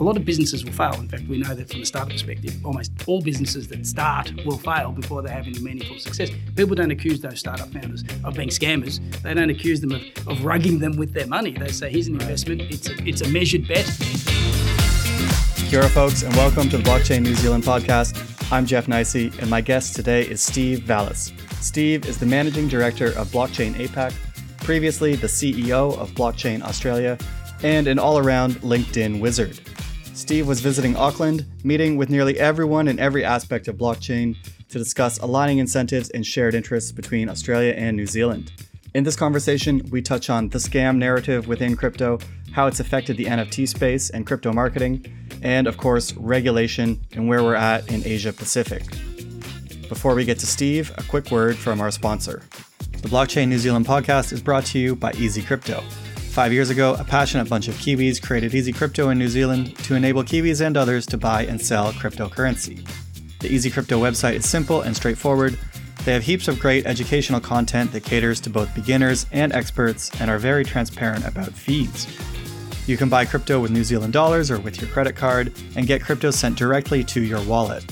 a lot of businesses will fail. In fact, we know that from a startup perspective, almost all businesses that start will fail before they have any meaningful success. People don't accuse those startup founders of being scammers. They don't accuse them of, of rugging them with their money. They say, here's an investment. It's a, it's a measured bet. Kia ora, folks, and welcome to the Blockchain New Zealand podcast. I'm Jeff Nicey, and my guest today is Steve Vallas. Steve is the managing director of Blockchain APAC, previously the CEO of Blockchain Australia, and an all around LinkedIn wizard. Steve was visiting Auckland, meeting with nearly everyone in every aspect of blockchain to discuss aligning incentives and shared interests between Australia and New Zealand. In this conversation, we touch on the scam narrative within crypto, how it's affected the NFT space and crypto marketing, and of course, regulation and where we're at in Asia Pacific. Before we get to Steve, a quick word from our sponsor. The Blockchain New Zealand podcast is brought to you by Easy Crypto. Five years ago, a passionate bunch of Kiwis created Easy Crypto in New Zealand to enable Kiwis and others to buy and sell cryptocurrency. The Easy Crypto website is simple and straightforward. They have heaps of great educational content that caters to both beginners and experts and are very transparent about fees. You can buy crypto with New Zealand dollars or with your credit card and get crypto sent directly to your wallet.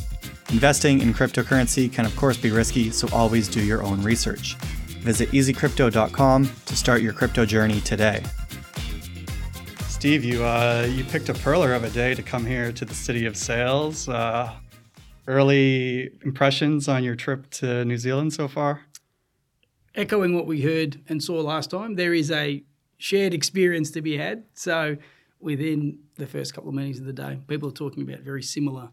Investing in cryptocurrency can, of course, be risky, so always do your own research. Visit easycrypto.com to start your crypto journey today. Steve, you uh, you picked a perler of a day to come here to the City of Sails. Uh, early impressions on your trip to New Zealand so far? Echoing what we heard and saw last time, there is a shared experience to be had. So within the first couple of meetings of the day, people are talking about very similar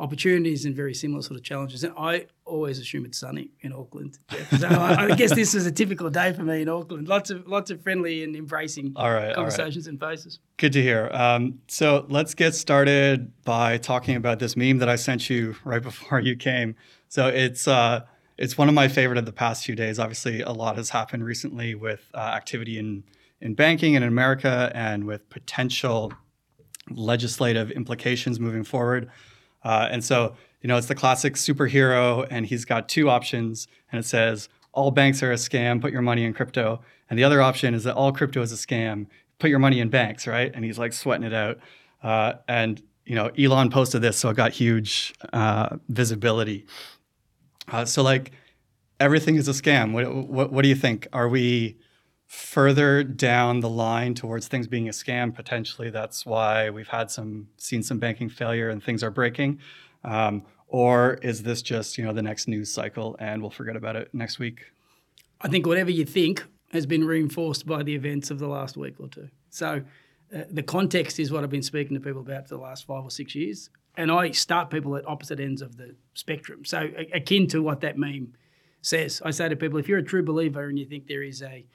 opportunities and very similar sort of challenges. And I always assume it's sunny in Auckland. So I, I, guess this was a typical day for me in Auckland. Lots of lots of friendly and embracing all right, conversations all right. and faces. Good to hear. Um, so let's get started by talking about this meme that I sent you right before you came. So it's uh, it's one of my favorite of the past few days. Obviously, a lot has happened recently with uh, activity in in banking and in America, and with potential legislative implications moving forward. Uh, and so, you know, it's the classic superhero, and he's got two options, and it says, all banks are a scam, put your money in crypto. And the other option is that all crypto is a scam, put your money in banks, right? And he's like sweating it out. Uh, and, you know, Elon posted this, so it got huge uh, visibility. Uh, so, like, everything is a scam. What, what, what do you think? Are we further down the line towards things being a scam potentially that's why we've had some seen some banking failure and things are breaking. Um, or is this just you know the next news cycle and we'll forget about it next week? I think whatever you think has been reinforced by the events of the last week or two. So uh, the context is what i've been speaking to people about for the last five or six years and i start people at opposite ends of the spectrum. So akin to what that meme says i say to people if you're a true believer and you think there is a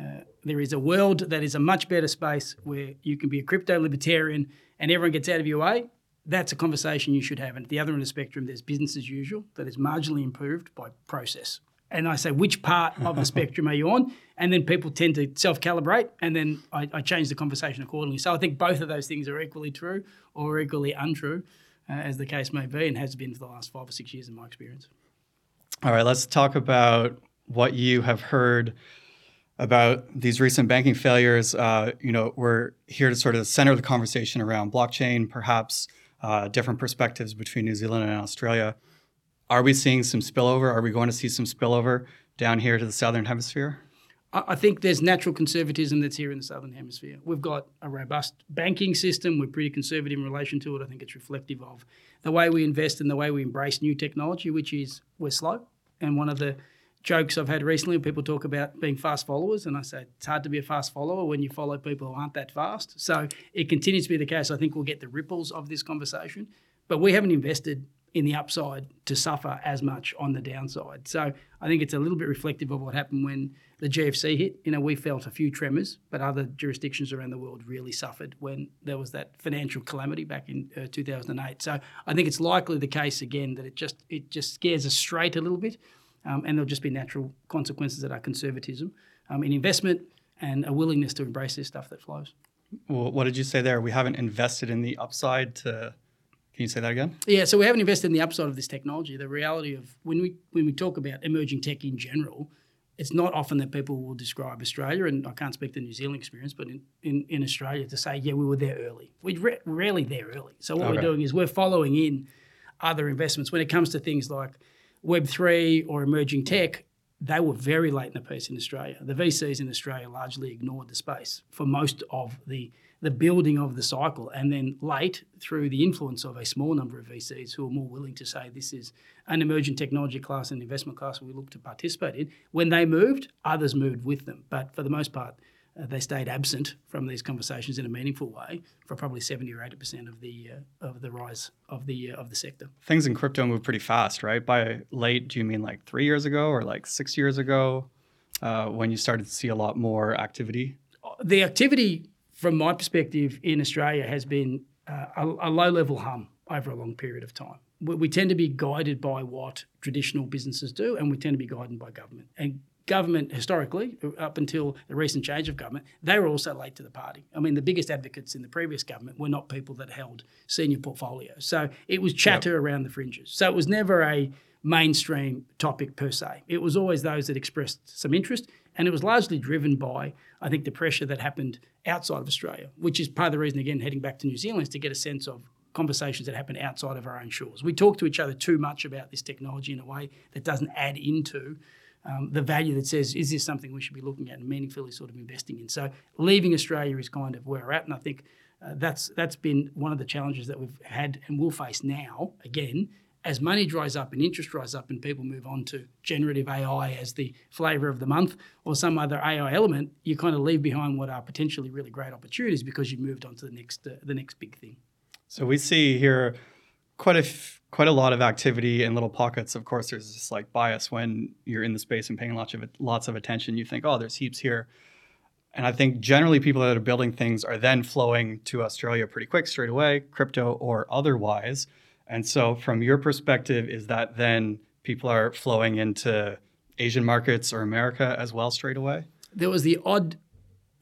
uh, there is a world that is a much better space where you can be a crypto libertarian and everyone gets out of your way. That's a conversation you should have. And at the other end of the spectrum, there's business as usual that is marginally improved by process. And I say, which part of the spectrum are you on? And then people tend to self calibrate, and then I, I, change the conversation accordingly. So I think both of those things are equally true or equally untrue, uh, as the case may be, and has been for the last five or six years in my experience. All right, let's talk about what you have heard about these recent banking failures. Uh, you know, we're here to sort of center the conversation around blockchain, perhaps uh, different perspectives between New Zealand and Australia. Are we seeing some spillover? Are we going to see some spillover down here to the southern hemisphere? I think there's natural conservatism that's here in the southern hemisphere. We've got a robust banking system. We're pretty conservative in relation to it. I think it's reflective of the way we invest and the way we embrace new technology, which is we're slow. And one of the jokes I've had recently when people talk about being fast followers, and I say it's hard to be a fast follower when you follow people who aren't that fast. So it continues to be the case. I think we'll get the ripples of this conversation, but we haven't invested in the upside to suffer as much on the downside. So I think it's a little bit reflective of what happened when the GFC hit. You know, we felt a few tremors, but other jurisdictions around the world really suffered when there was that financial calamity back in uh, 2008. So I think it's likely the case again that it just it just scares us straight a little bit um, and there'll just be natural consequences that are conservatism um, in investment and a willingness to embrace this stuff that flows. Well, what did you say there? We haven't invested in the upside to. Can you say that again? Yeah, so we haven't invested in the upside of this technology. The reality of when we when we talk about emerging tech in general, it's not often that people will describe Australia, and I can't speak to the New Zealand experience, but in, in, in Australia to say, yeah, we were there early. We're re- rarely there early. So what Okay. we're doing is we're following in other investments. When it comes to things like Web3 or emerging tech, they were very late in the piece in Australia. The VCs in Australia largely ignored the space for most of the the building of the cycle, and then late through the influence of a small number of VCs who are more willing to say this is an emerging technology class and investment class we look to participate in. When they moved, others moved with them, but for the most part, uh, they stayed absent from these conversations in a meaningful way for probably seventy or eighty percent of the uh, of the rise of the uh, of the sector. Things in crypto move pretty fast, right? By late, do you mean like three years ago or like six years ago uh, when you started to see a lot more activity? the activity, from my perspective, in Australia has been uh, a, a low level hum over a long period of time. We, we tend to be guided by what traditional businesses do, and we tend to be guided by government. And government, historically, uh, up until the recent change of government, they were also late to the party. I mean, the biggest advocates in the previous government were not people that held senior portfolios. So it was chatter around the fringes. So it was never a mainstream topic per se. It was always those that expressed some interest, and it was largely driven by, I think, the pressure that happened outside of Australia, which is part of the reason, again, heading back to New Zealand, is to get a sense of conversations that happen outside of our own shores. We talk to each other too much about this technology in a way that doesn't add into um, the value that says, is this something we should be looking at and meaningfully sort of investing in? So leaving Australia is kind of where we're at, and I think uh, that's that's been one of the challenges that we've had and will face now again as money dries up and interest dries up and people move on to generative AI as the flavour of the month or some other AI element, you kind of leave behind what are potentially really great opportunities because you've moved on to the next uh, the next big thing. So we see here quite a f- quite a lot of activity in little pockets. Of course, there's this like bias when you're in the space and paying lots of lots of attention. You think, oh, there's heaps here, and I think generally people that are building things are then flowing to Australia pretty quick, straight away, crypto or otherwise. And so, from your perspective, is that then people are flowing into Asian markets or America as well straight away? There was the odd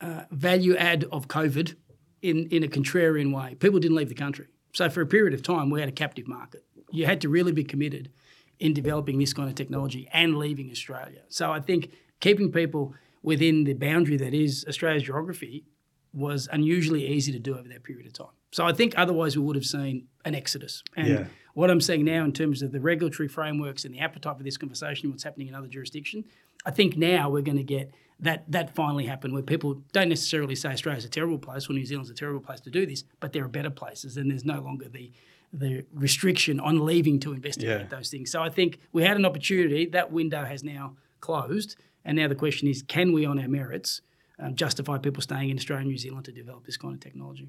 uh, value add of COVID in, in a contrarian way. People didn't leave the country. So for a period of time, we had a captive market. You had to really be committed in developing this kind of technology and leaving Australia. So I think keeping people within the boundary that is Australia's geography was unusually easy to do over that period of time. So I think otherwise we would have seen an exodus. And Yeah. what I'm seeing now in terms of the regulatory frameworks and the appetite for this conversation, what's happening in other jurisdictions, I think now we're going to get that that finally happen where people don't necessarily say Australia's a terrible place or New Zealand's a terrible place to do this, but there are better places and there's no longer the the restriction on leaving to investigate Yeah. those things. So I think we had an opportunity. That window has now closed, and now the question is, can we, on our merits, um, justify people staying in Australia and New Zealand to develop this kind of technology?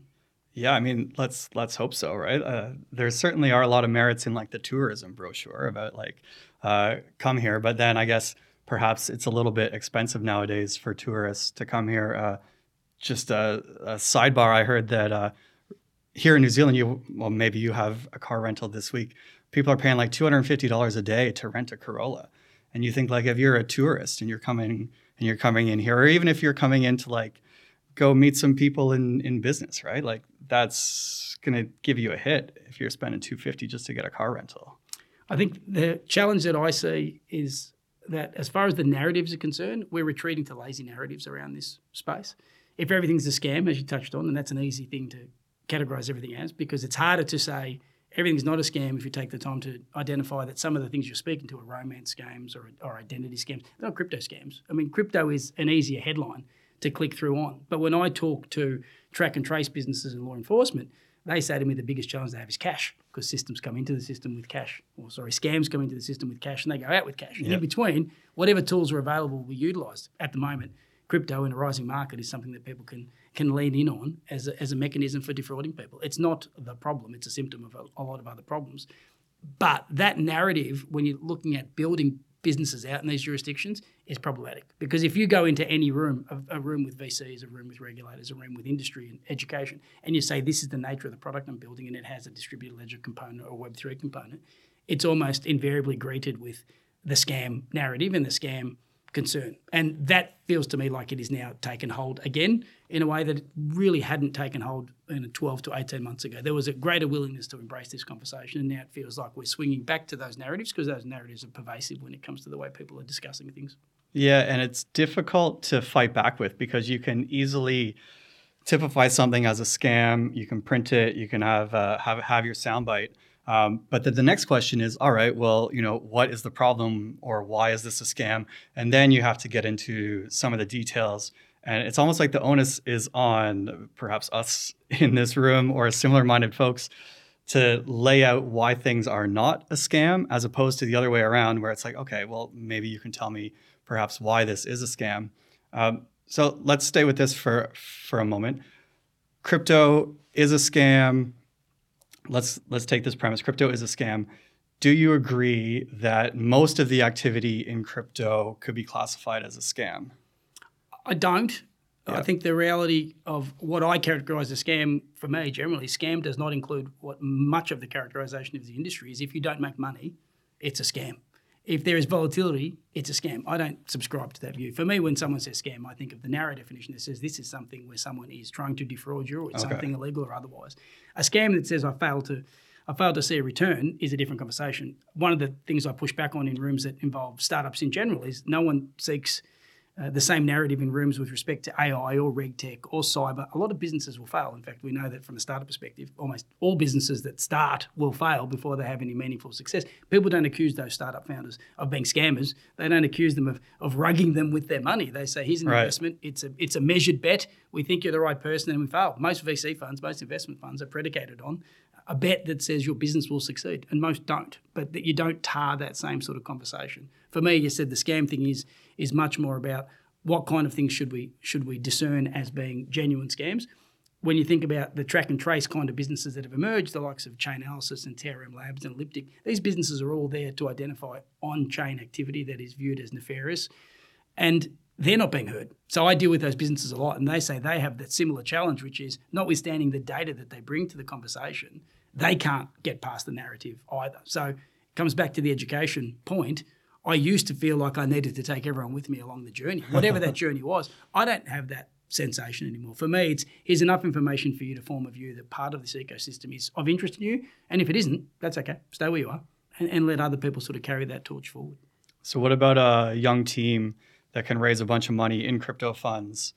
Yeah, I mean, let's let's hope so, right? Uh, there certainly are a lot of merits in like the tourism brochure about like uh, come here, but then I guess perhaps it's a little bit expensive nowadays for tourists to come here. Uh, just a, a sidebar: I heard that uh, here in New Zealand, you well maybe you have a car rental this week. People are paying like two hundred and fifty dollars a day to rent a Corolla, and you think like if you're a tourist and you're coming and you're coming in here, or even if you're coming in to like go meet some people in in business, right? Like that's to give you a hit if you're spending 250 just to get a car rental. I think the challenge that I see is that as far as the narratives are concerned, we're retreating to lazy narratives around this space. If everything's a scam, as you touched on, and that's an easy thing to categorize everything as, because it's harder to say everything's not a scam if you take the time to identify that some of the things you're speaking to are romance scams or, or identity scams. They're not crypto scams. I mean, crypto is an easier headline to click through on. But when I talk to track and trace businesses and law enforcement, they say to me the biggest challenge they have is cash because systems come into the system with cash, or sorry, scams come into the system with cash and they go out with cash. And Yep. in between, whatever tools are available will be utilised. At the moment, crypto in a rising market is something that people can can lean in on as a, as a mechanism for defrauding people. It's not the problem; it's a symptom of a, a lot of other problems. But that narrative, when you're looking at building businesses out in these jurisdictions, is problematic because if you go into any room, a, a room with VCs, a room with regulators, a room with industry and education, and you say this is the nature of the product I'm building and it has a distributed ledger component or Web three component, it's almost invariably greeted with the scam narrative and the scam concern. And that feels to me like it is now taken hold again in a way that it really hadn't taken hold in 12 to 18 months ago. There was a greater willingness to embrace this conversation, and now it feels like we're swinging back to those narratives because those narratives are pervasive when it comes to the way people are discussing things. Yeah, and it's difficult to fight back with because you can easily typify something as a scam. You can print it. You can have uh, have have your soundbite. Um, but the, the next question is, all right, well, you know, what is the problem or why is this a scam? And then you have to get into some of the details. And it's almost like the onus is on perhaps us in this room or similar minded folks to lay out why things are not a scam as opposed to the other way around where it's like, okay, well, maybe you can tell me perhaps why this is a scam. Um, so let's stay with this for for a moment. Crypto is a scam. Let's let's take this premise. Crypto is a scam. Do you agree that most of the activity in crypto could be classified as a scam? I don't. I think the reality of what I characterize as scam for me generally, scam does not include what much of the characterization of the industry is. If you don't make money, it's a scam. If there is volatility, it's a scam. I don't subscribe to that view. For me, when someone says scam, I think of the narrow definition that says this is something where someone is trying to defraud you or it's Okay. something illegal or otherwise. A scam that says I failed to I failed to see a return is a different conversation. One of the things I push back on in rooms that involve startups in general is no one seeks uh, the same narrative in rooms with respect to AI or reg tech or cyber. A lot of businesses will fail. In fact, we know that from a startup perspective, almost all businesses that start will fail before they have any meaningful success. People don't accuse those startup founders of being scammers. They don't accuse them of, of rugging them with their money. They say, here's an Right. investment. It's a it's a measured bet. We think you're the right person and we fail. Most VC funds, most investment funds are predicated on a bet that says your business will succeed, and most don't. But that you don't tar that same sort of conversation. For me, you said the scam thing is is much more about what kind of things should we should we discern as being genuine scams. When you think about the track and trace kind of businesses that have emerged, the likes of Chainalysis and TRM Labs and Elliptic, these businesses are all there to identify on-chain activity that is viewed as nefarious and they're not being heard. So I deal with those businesses a lot, and they say they have that similar challenge, which is notwithstanding the data that they bring to the conversation, they can't get past the narrative either. So it comes back to the education point. I used to feel like I needed to take everyone with me along the journey, whatever that journey was. I don't have that sensation anymore. For me, it's here's enough information for you to form a view that part of this ecosystem is of interest to you, and if it isn't, that's okay. Stay where you are, and, and let other people sort of carry that torch forward. So, what about a young team that can raise a bunch of money in crypto funds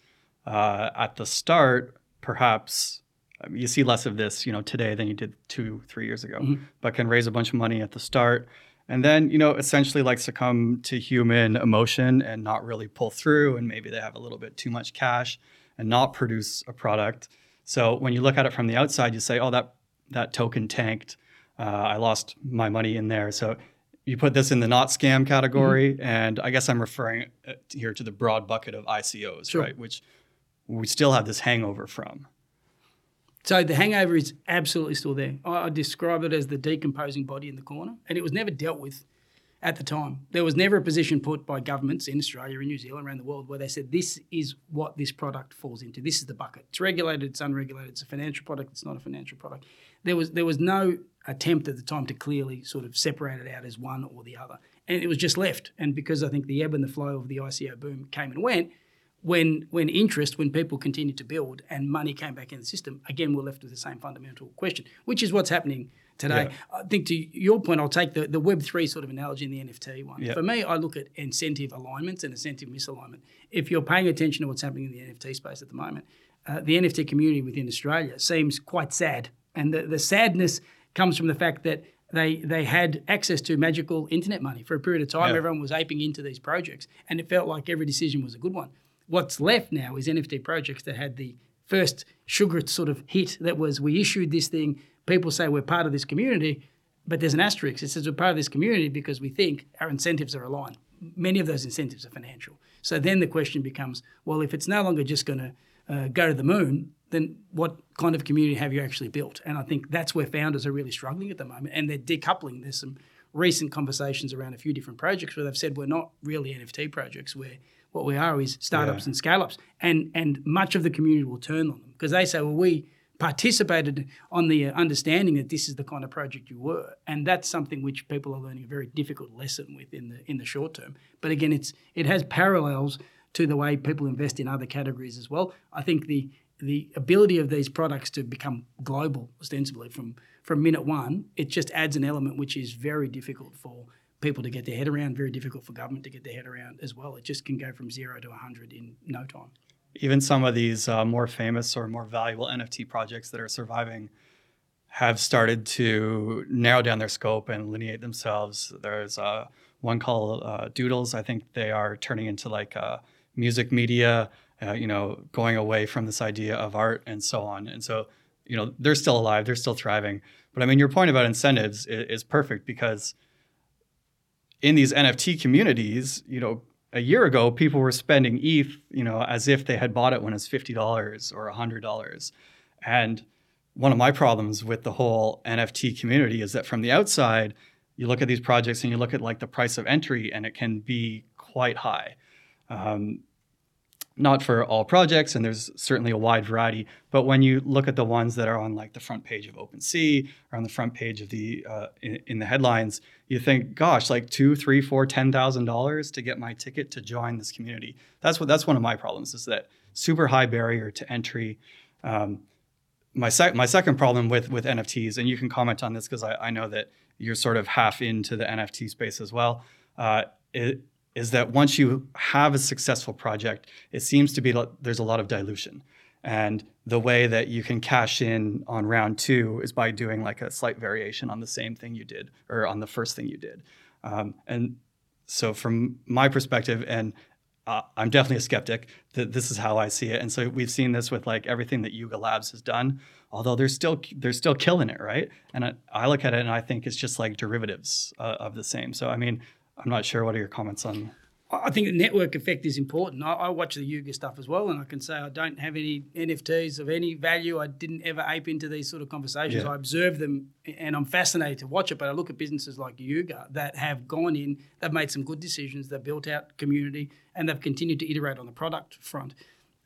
uh, at the start? Perhaps you see less of this, you know, today than you did two, three years ago, but can raise a bunch of money at the start, and then you know, essentially like succumb to human emotion and not really pull through, and maybe they have a little bit too much cash and not produce a product. So when you look at it from the outside, you say, "Oh, that that token tanked. Uh, I lost my money in there." So you put this in the not scam category, and I guess I'm referring uh, here to the broad bucket of ICOs, Sure. right? Which we still have this hangover from. So the hangover is absolutely still there. I I describe it as the decomposing body in the corner, and it was never dealt with at the time. There was never a position put by governments in Australia, in New Zealand, around the world, where they said this is what this product falls into. This is the bucket. It's regulated. It's unregulated. It's a financial product. It's not a financial product. There was there was no attempt at the time to clearly sort of separate it out as one or the other, and it was just left. And because I think the ebb and the flow of the ICO boom came and went, when when interest, when people continued to build and money came back in the system, again we're left with the same fundamental question, which is what's happening today. I think to your point, I'll take the, the Web three sort of analogy in the NFT one. Yeah. For me, I look at incentive alignments and incentive misalignment. If you're paying attention to what's happening in the NFT space at the moment, uh, the NFT community within Australia seems quite sad, and the, the sadness comes from the fact that they they had access to magical internet money for a period of time. Yeah. Everyone was aping into these projects, and it felt like every decision was a good one. What's left now is NFT projects that had the first sugar sort of hit that was we issued this thing. People say we're part of this community, but there's an asterisk. It says we're part of this community because we think our incentives are aligned. Many of those incentives are financial. So then the question becomes, well, if it's no longer just going to uh, go to the moon, then what kind of community have you actually built? And I think that's where founders are really struggling at the moment, and they're decoupling. There's some recent conversations around a few different projects where they've said we're not really NFT projects. We're what we are is startups Yeah. and scale ups, and and much of the community will turn on them because they say, well, we participated on the uh, understanding that this is the kind of project you were, and that's something which people are learning a very difficult lesson with in the in the short term. But again, it's it has parallels to the way people invest in other categories as well. I think the the ability of these products to become global ostensibly from from minute one, it just adds an element which is very difficult for people to get their head around, very difficult for government to get their head around as well. It just can go from zero to 100 in no time. Even some of these uh, more famous or more valuable NFT projects that are surviving have started to narrow down their scope and lineate themselves. There's uh, one called uh, Doodles. I think they are turning into like uh, music media, uh, you know, going away from this idea of art and so on. And so, you know, they're still alive, they're still thriving. But I mean, your point about incentives is, is perfect because in these NFT communities, you know, a year ago, people were spending ETH, you know, as if they had bought it when it was fifty dollars or hundred dollars. And one of my problems with the whole NFT community is that from the outside, you look at these projects and you look at like the price of entry, and it can be quite high. Um, not for all projects, and there's certainly a wide variety. But when you look at the ones that are on like the front page of OpenSea or on the front page of the uh, in, in, the headlines, you think, gosh, like two, three, four, ten thousand dollars to get my ticket to join this community. That's what that's one of my problems is that super high barrier to entry. Um, my sec- my second problem with with NFTs, and you can comment on this because I, I know that you're sort of half into the NFT space as well. Uh, it, is that once you have a successful project, it seems to be there's a lot of dilution. And the way that you can cash in on round two is by doing like a slight variation on the same thing you did or on the first thing you did. Um, and so, from my perspective, and uh, I'm definitely a skeptic that this is how I see it. And so we've seen this with like everything that Yuga Labs has done, although they're still they're still killing it, right? And I, I look at it and I think it's just like derivatives uh, of the same. So I mean, I'm not sure. What are your comments on? I think the network effect is important. I, I, watch the Yuga stuff as well, and I can say I don't have any NFTs of any value. I didn't ever ape into these sort of conversations. Yeah. I observe them, and I'm fascinated to watch it. But I look at businesses like Yuga that have gone in, they've made some good decisions, they've built out community, and they've continued to iterate on the product front.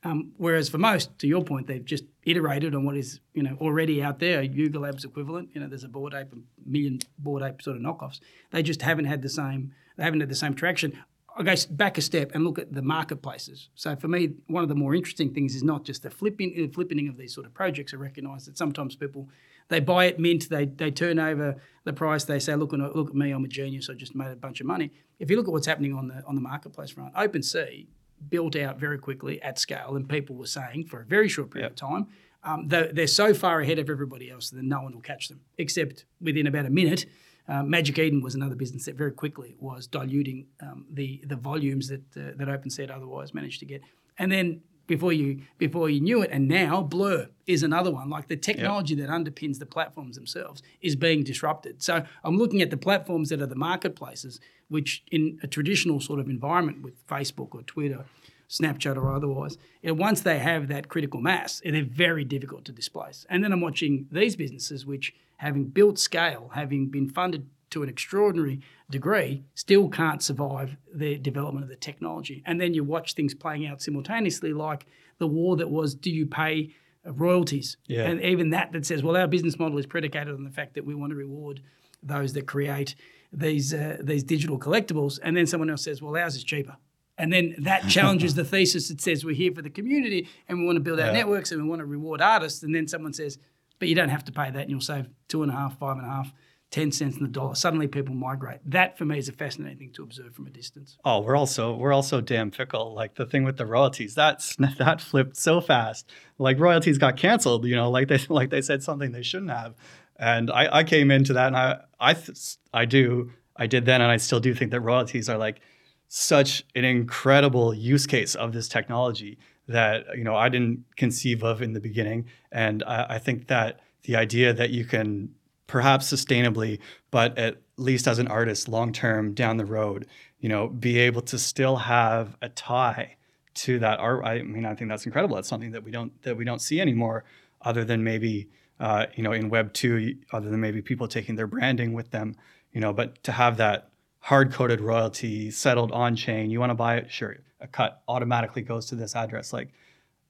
Um, whereas for most, to your point, they've just iterated on what is you know already out there, a Yuga Labs equivalent. You know, there's a Bored Ape, a million Bored Ape sort of knockoffs. They just haven't had the same. They haven't had the same traction. I go back a step and look at the marketplaces. So for me, one of the more interesting things is not just the flipping, the flipping of these sort of projects. I recognise that sometimes people they buy it mint, they they turn over the price, they say, look, look at me, I'm a genius, I just made a bunch of money. If you look at what's happening on the on the marketplace front, OpenSea built out very quickly at scale, and people were saying for a very short period yep. of time, um, they're, they're, so far ahead of everybody else that no one will catch them, except within about a minute. Uh, Magic Eden was another business that very quickly was diluting um, the the volumes that uh, that OpenSea otherwise managed to get, and then before you before you knew it, and now Blur is another one. Like the technology yep. that underpins the platforms themselves is being disrupted. So I'm looking at the platforms that are the marketplaces which in a traditional sort of environment with Facebook or Twitter, Snapchat or otherwise, and once they have that critical mass, they're very difficult to displace. And then I'm watching these businesses which, having built scale, having been funded to an extraordinary degree, still can't survive the development of the technology. And then you watch things playing out simultaneously, like the war that was do you pay royalties? Yeah. And even that that says, well, our business model is predicated on the fact that we want to reward those that create these uh, these digital collectibles, and then someone else says, "Well, ours is cheaper." And then that challenges the thesis that says we're here for the community and we want to build our yeah. networks and we want to reward artists. And then someone says, but you don't have to pay that and you'll save two and a half, five and a half, ten cents in the dollar. Suddenly people migrate. That for me is a fascinating thing to observe from a distance. Oh, we're also we're also damn fickle. Like the thing with the royalties, that's that flipped so fast. Like royalties got canceled, you know, like they like they said something they shouldn't have. And I, I came into that, and I I th- I do I did then, and I still do think that royalties are like such an incredible use case of this technology that you know I didn't conceive of in the beginning, and I, I think that the idea that you can perhaps sustainably, but at least as an artist, long term down the road, you know, be able to still have a tie to that art. I mean, I think that's incredible. That's something that we don't that we don't see anymore, other than maybe uh, you know, in Web two, other than maybe people taking their branding with them, you know, but to have that hard coded royalty settled on chain, you want to buy it, sure, a cut automatically goes to this address. Like,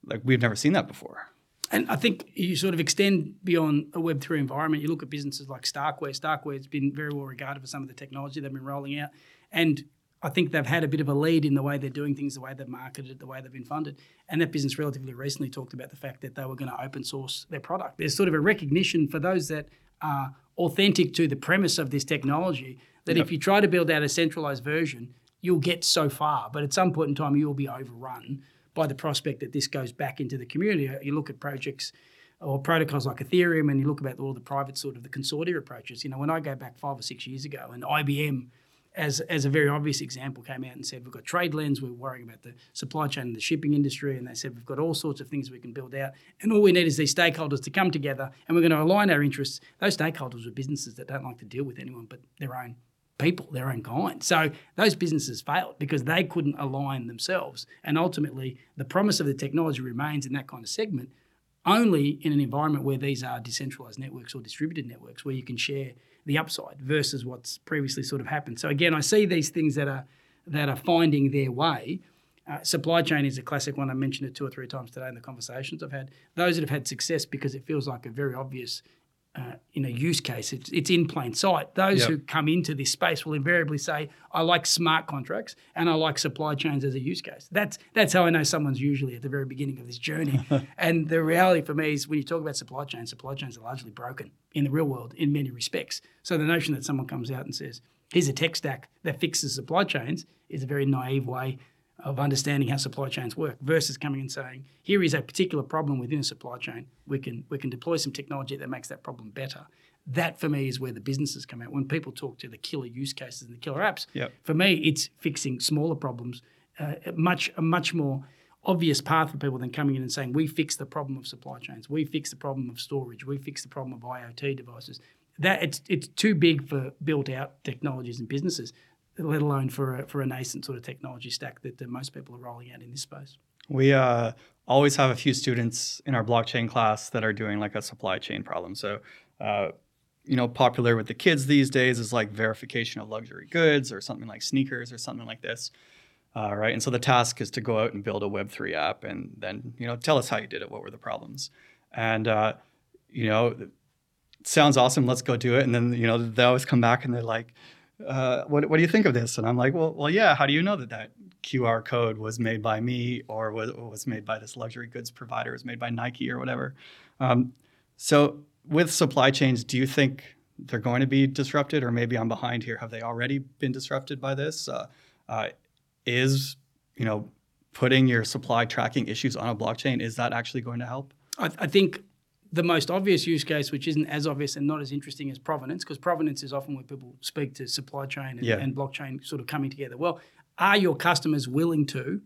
like we've never seen that before. And I think you sort of extend beyond a Web3 environment. You look at businesses like Starkware. Starkware has been very well regarded for some of the technology they've been rolling out. And I think they've had a bit of a lead in the way they're doing things, the way they've marketed, it, the way they've been funded. And that business relatively recently talked about the fact that they were going to open source their product. There's sort of a recognition for those that are authentic to the premise of this technology That Yep. if you try to build out a centralized version, you'll get so far, but at some point in time, you'll be overrun by the prospect that this goes back into the community. Uh, you look at projects or protocols like Ethereum, and you look about all the private sort of the consortia approaches. You know, when I go back five or six years ago, and IBM, as as a very obvious example, came out and said we've got TradeLens, we're worrying about the supply chain and the shipping industry, and they said we've got all sorts of things we can build out, and all we need is these stakeholders to come together, and we're going to align our interests. Those stakeholders are businesses that don't like to deal with anyone but their own people, their own kind. So those businesses failed because they couldn't align themselves. And ultimately, the promise of the technology remains in that kind of segment only in an environment where these are decentralized networks or distributed networks where you can share the upside versus what's previously sort of happened. So again, I see these things that are that are finding their way. Uh, supply chain is a classic one. I mentioned it two or three times today in the conversations I've had. Those that have had success because it feels like a very obvious uh, in a use case, it's, it's in plain sight. Those Yep. who come into this space will invariably say, "I like smart contracts and I like supply chains as a use case." That's that's how I know someone's usually at the very beginning of this journey. and the reality for me is, when you talk about supply chains, supply chains are largely broken in the real world in many respects. So the notion that someone comes out and says, "Here's a tech stack that fixes supply chains," is a very naive way of understanding how supply chains work versus coming and saying, here is a particular problem within a supply chain. We can we can deploy some technology that makes that problem better. That for me is where the businesses come out. When people talk to the killer use cases and the killer apps, Yep. for me it's fixing smaller problems. Uh, much a much more obvious path for people than coming in and saying we fix the problem of supply chains, we fix the problem of storage, we fix the problem of IoT devices. That it's it's too big for built out technologies and businesses let alone for a, for a nascent sort of technology stack that uh, most people are rolling out in this space. We uh, always have a few students in our blockchain class that are doing like a supply chain problem. So, uh, you know, popular with the kids these days is like verification of luxury goods or something like sneakers or something like this. Uh, right. And so the task is to go out and build a Web3 app and then, you know, tell us how you did it. What were the problems? And, uh, you know, sounds awesome. Let's go do it. And then, you know, they always come back and they're like, uh, what, what do you think of this? And I'm like, well, well, yeah. How do you know that that QR code was made by me or was, was made by this luxury goods provider, was made by Nike or whatever? Um, so with supply chains, do you think they're going to be disrupted, or maybe I'm behind here? Have they already been disrupted by this? Uh, uh, is you know putting your supply tracking issues on a blockchain is that actually going to help? I, I think the most obvious use case, which isn't as obvious and not as interesting as provenance, because provenance is often where people speak to supply chain and, Yeah. and blockchain sort of coming together. Well, are your customers willing to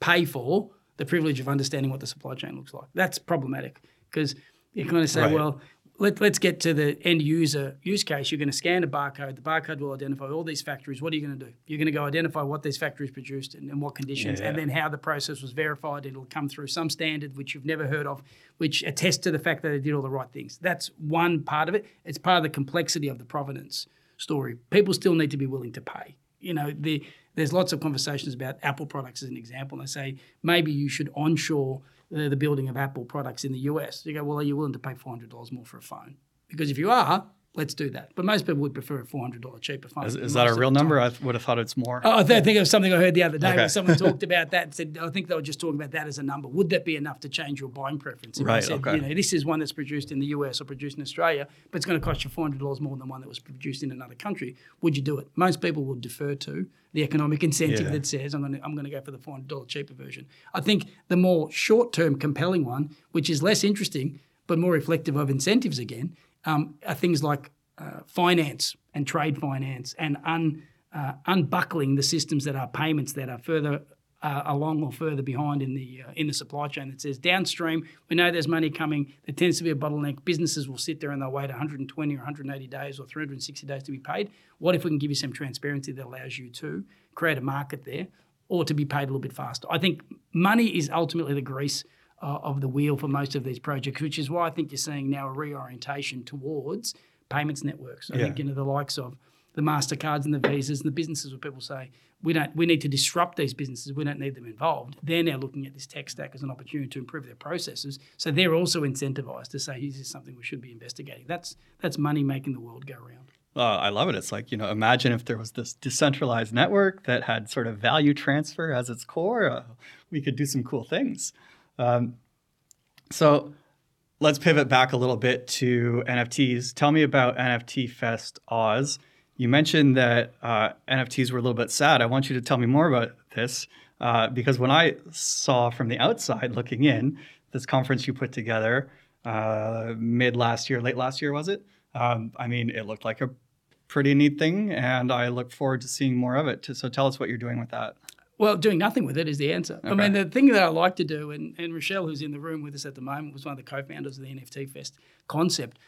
pay for the privilege of understanding what the supply chain looks like? That's problematic because you kind of say, Right. well, let, let's get to the end user use case. You're going to scan a barcode. The barcode will identify all these factories. What are you going to do? You're going to go identify what these factories produced and in what conditions, and Yeah. then how the process was verified. It'll come through some standard which you've never heard of, which attests to the fact that they did all the right things. That's one part of it. It's part of the complexity of the provenance story. People still need to be willing to pay. You know, the, there's lots of conversations about Apple products as an example. And they say maybe you should onshore the, building of Apple products in the US. You go, well, are you willing to pay $400 more for a phone? Because if you are, let's do that. But most people would prefer a $400 cheaper phone. Is, is that a real number? I would have thought it's more. Oh, I th- I think it was something I heard the other day Okay. where someone talked about that and said, I think they were just talking about that as a number. Would that be enough to change your buying preference? If Right, said, okay. you know, this is one that's produced in the US or produced in Australia, but it's going to cost you $400 more than one that was produced in another country, would you do it? Most people will defer to the economic incentive Yeah. that says, I'm going, to, I'm going to go for the $400 cheaper version. I think the more short term compelling one, which is less interesting, but more reflective of incentives again, um, are things like uh, finance and trade finance and un, uh, unbuckling the systems that are payments that are further uh, along or further behind in the uh, in the supply chain that says downstream we know there's money coming there tends to be a bottleneck. Businesses will sit there and they'll wait 120 or 180 days or 360 days to be paid. What if we can give you some transparency that allows you to create a market there or to be paid a little bit faster? I think money is ultimately the grease uh, of the wheel for most of these projects which is why i think you're seeing now a reorientation towards payments networks i Yeah. think you know the likes of the Mastercards and the Visas and the businesses where people say we don't we need to disrupt these businesses. We don't need them involved. They're now looking at this tech stack as an opportunity to improve their processes. So they're also incentivized to say this is something we should be investigating. That's that's money making the world go round. Uh, I love it. It's like, you know, imagine if there was this decentralized network that had sort of value transfer as its core. Uh, we could do some cool things. Um, so let's pivot back a little bit to NFTs. Tell me about NFT Fest Aus You mentioned that uh, NFTs were a little bit sad. I want you to tell me more about this uh, because when I saw from the outside looking in this conference you put together uh, mid last year, late last year, was it? Um, I mean, it looked like a pretty neat thing, and I look forward to seeing more of it. So tell us what you're doing with that. Well, doing nothing with it is the answer. Okay. I mean, the thing that I like to do, and, and Rochelle, who's in the room with us at the moment, was one of the co founders of the NFT Fest concept.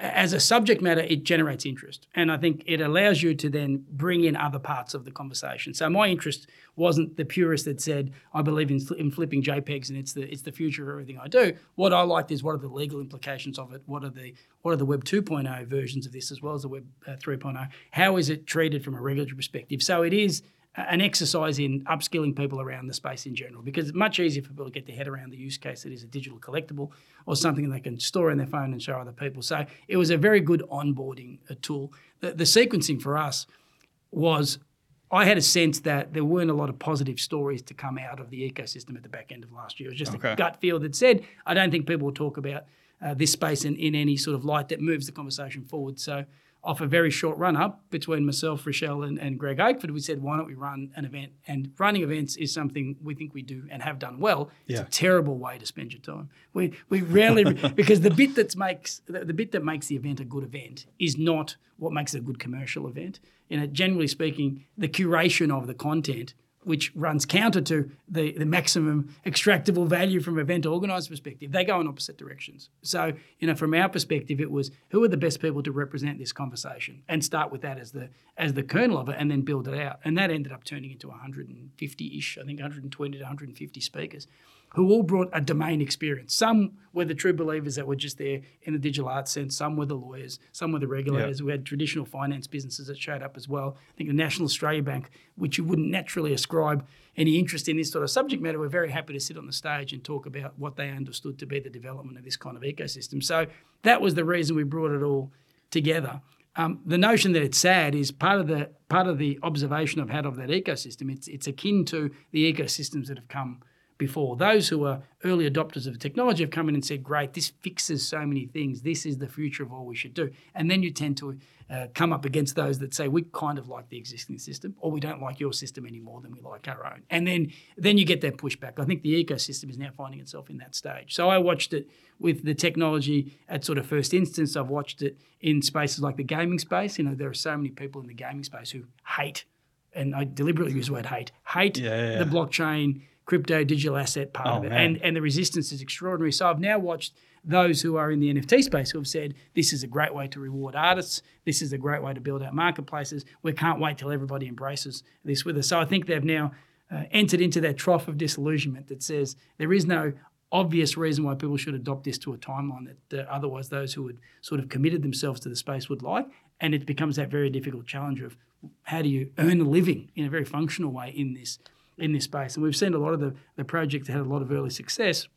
As a subject matter, it generates interest. And I think it allows you to then bring in other parts of the conversation. So my interest wasn't the purist that said, I believe in, in flipping JPEGs and it's the, it's the future of everything I do. What I liked is what are the legal implications of it? What are the, what are the Web 2.0 versions of this as well as the Web uh, 3.0? How is it treated from a regulatory perspective? So it is an exercise in upskilling people around the space in general because it's much easier for people to get their head around the use case that is a digital collectible or something they can store in their phone and show other people. So it was a very good onboarding uh, tool. The, the sequencing for us was I had a sense that there weren't a lot of positive stories to come out of the ecosystem at the back end of last year. It was just okay. a gut feel that said, I don't think people will talk about uh, this space in, in any sort of light that moves the conversation forward. So off a very short run up between myself, Rochelle, and, and Greg Oakford, we said, why don't we run an event? And running events is something we think we do and have done well. It's yeah. a terrible way to spend your time. We, we rarely, because the bit that makes the, the bit that makes the event a good event is not what makes it a good commercial event. You know, generally speaking, the curation of the content which runs counter to the, the maximum extractable value from event organizer perspective. They go in opposite directions. So, you know, from our perspective, it was who are the best people to represent this conversation and start with that as the as the kernel of it and then build it out. And that ended up turning into 150-ish, I think 120 to 150 speakers who all brought a domain experience. Some were the true believers that were just there in the digital arts sense. Some were the lawyers. Some were the regulators. We had traditional finance businesses that showed up as well. I think the National Australia Bank, which you wouldn't naturally ascribe any interest in this sort of subject matter, were very happy to sit on the stage and talk about what they understood to be the development of this kind of ecosystem. So that was the reason we brought it all together. Um, the notion that it's sad is part of the part of the observation I've had of that ecosystem. It's it's akin to the ecosystems that have come before. Those who are early adopters of technology have come in and said, great, this fixes so many things. This is the future of all we should do. And then you tend to uh, come up against those that say, we kind of like the existing system or we don't like your system any more than we like our own. And then, then you get that pushback. I think the ecosystem is now finding itself in that stage. So I watched it with the technology at sort of first instance. I've watched it in spaces like the gaming space. You know, there are so many people in the gaming space who hate and I deliberately use the word hate, hate yeah, yeah, yeah. the blockchain crypto digital asset part oh, of it. And, and the resistance is extraordinary. So I've now watched those who are in the NFT space who have said, this is a great way to reward artists. This is a great way to build out marketplaces. We can't wait till everybody embraces this with us. So I think they've now uh, entered into that trough of disillusionment that says there is no obvious reason why people should adopt this to a timeline that uh, otherwise those who had sort of committed themselves to the space would like. And it becomes that very difficult challenge of how do you earn a living in a very functional way in this in this space. And we've seen a lot of the, the projects that had a lot of early success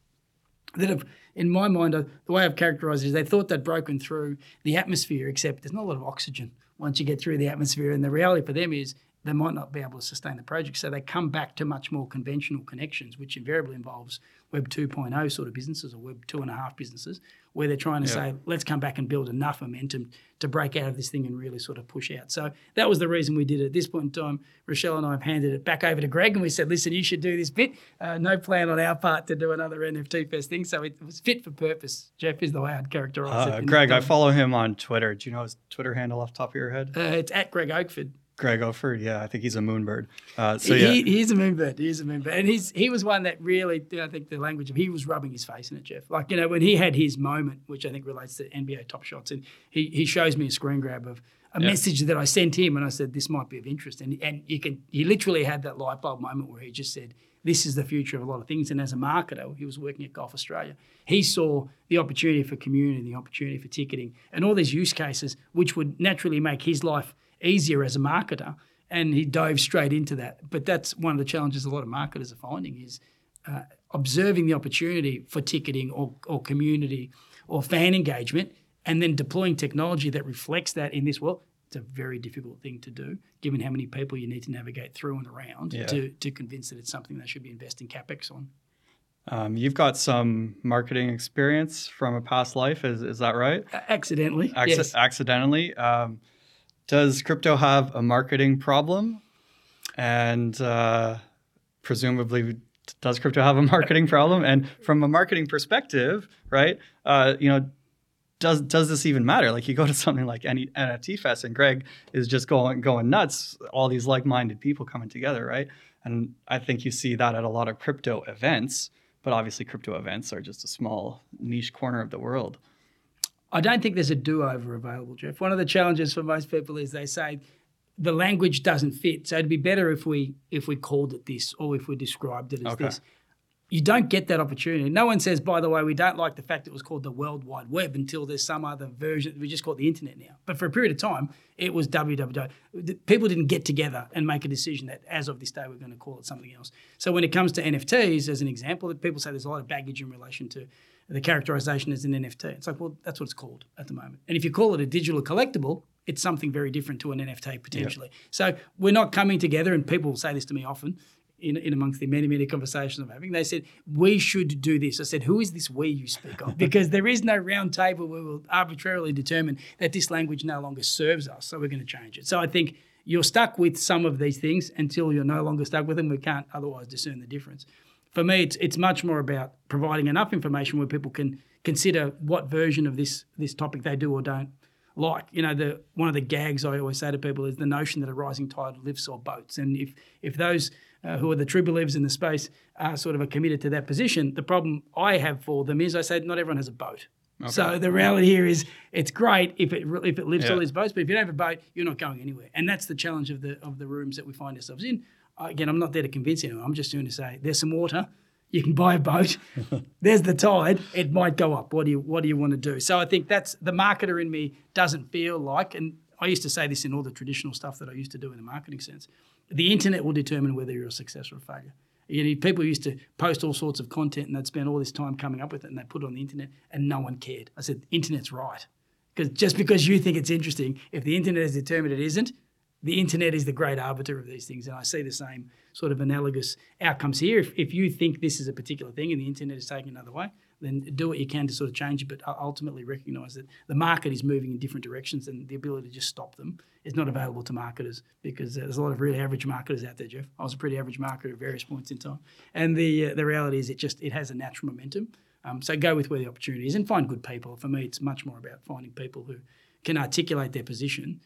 that have, in my mind, uh, the way I've characterized it is they thought they'd broken through the atmosphere, except there's not a lot of oxygen once you get through the atmosphere. And the reality for them is they might not be able to sustain the project. So they come back to much more conventional connections, which invariably involves Web 2.0 sort of businesses or Web 2.5 businesses, where they're trying to yeah. say, let's come back and build enough momentum to break out of this thing and really sort of push out. So that was the reason we did it. At this point in time, Rochelle and I have handed it back over to Greg and we said, listen, you should do this bit. Uh, no plan on our part to do another NFT Fest thing. So it was fit for purpose. Jeff is the way I'd characterize uh, it. Greg, I follow him on Twitter. Do you know his Twitter handle off top of your head? Uh, it's at Greg Oakford. Greg Oakford, yeah, I think he's a moonbird. Uh, so yeah, he, he's a moonbird. He's a moonbird, and he's he was one that really, I think, the language of he was rubbing his face in it, Jeff. Like you know, when he had his moment, which I think relates to NBA Top Shots, and he he shows me a screen grab of a yeah. message that I sent him, and I said this might be of interest, and and you can he literally had that light bulb moment where he just said this is the future of a lot of things. And as a marketer, he was working at Golf Australia. He saw the opportunity for community, the opportunity for ticketing, and all these use cases, which would naturally make his life easier as a marketer and he dove straight into that. But that's one of the challenges a lot of marketers are finding is uh, observing the opportunity for ticketing or, or community or fan engagement and then deploying technology that reflects that in this world. It's a very difficult thing to do, given how many people you need to navigate through and around yeah. to, to convince that it's something they should be investing capex on. Um, you've got some marketing experience from a past life, is, is that right? Uh, accidentally, Acc- yes. Accidentally. Um, Does crypto have a marketing problem? And uh, presumably, does crypto have a marketing problem? And from a marketing perspective, right? Uh, you know, does does this even matter? Like you go to something like any NFT Fest, and Greg is just going going nuts. All these like minded people coming together, right? And I think you see that at a lot of crypto events. But obviously, crypto events are just a small niche corner of the world. I don't think there's a do over available, Jeff. One of the challenges for most people is they say the language doesn't fit. So it'd be better if we if we called it this or if we described it as Okay. this. You don't get that opportunity. No one says, by the way, we don't like the fact it was called the World Wide Web until there's some other version. We just call it the internet now. But for a period of time, it was www. People didn't get together and make a decision that as of this day we're going to call it something else. So when it comes to NFTs, as an example, that people say there's a lot of baggage in relation to the characterization as an NFT. It's like, well, that's what it's called at the moment. And if you call it a digital collectible, it's something very different to an NFT potentially. So we're not coming together, and people say this to me often in, in amongst the many, many conversations I'm having. They said, we should do this. I said, who is this we you speak of? Because there is no round table where we'll arbitrarily determine that this language no longer serves us, so we're going to change it. So I think you're stuck with some of these things until you're no longer stuck with them. We can't otherwise discern the difference for me, it's it's much more about providing enough information where people can consider what version of this this topic they do or don't like. You know, the one of the gags I always say to people is the notion that a rising tide lifts all boats, and if if those uh, who are the true believers in the space are sort of are committed to that position, the problem I have for them is I say not everyone has a boat. Okay. So the reality here is it's great if it if it lifts Yeah. all these boats, but if you don't have a boat, you're not going anywhere, and that's the challenge of the of the rooms that we find ourselves in. Again, I'm not there to convince anyone. I'm just doing to say there's some water. You can buy a boat. There's the tide. It might go up. What do you What do you want to do? So I think that's the marketer in me doesn't feel like, and I used to say this in all the traditional stuff that I used to do in the marketing sense. The internet will determine whether you're a success or a failure. You know, people used to post all sorts of content and they'd spend all this time coming up with it and they put it on the internet and no one cared. I said, internet's right. Because just because you think it's interesting, if the internet has determined it isn't, the internet is the great arbiter of these things. And I see the same sort of analogous outcomes here. If, if you think this is a particular thing and the internet is taking another way, then do what you can to sort of change it, but ultimately recognize that the market is moving in different directions and the ability to just stop them is not available to marketers because uh, there's a lot of really average marketers out there, Jeff. I was a pretty average marketer at various points in time. And the, uh, the reality is it just it has a natural momentum. Um, so go with where the opportunity is and find good people. For me, it's much more about finding people who can articulate their position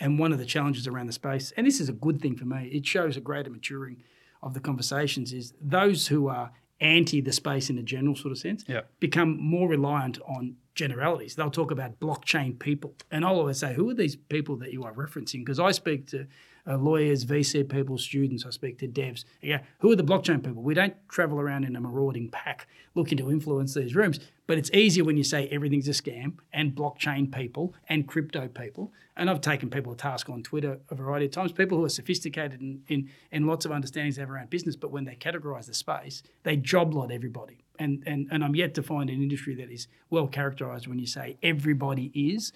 and one of the challenges around the space, and this is a good thing for me, it shows a greater maturing of the conversations, is those who are anti the space in a general sort of sense Yeah. become more reliant on generalities. They'll talk about blockchain people. And I'll always say, who are these people that you are referencing? Because I speak to uh, lawyers, VC people, students, I speak to devs. Yeah, who are the blockchain people? We don't travel around in a marauding pack looking to influence these rooms, but it's easier when you say everything's a scam and blockchain people and crypto people. And I've taken people to task on Twitter a variety of times, people who are sophisticated in, in, in lots of understandings they have around business, but when they categorize the space, they job lot everybody. And, and, and I'm yet to find an industry that is well characterized when you say everybody is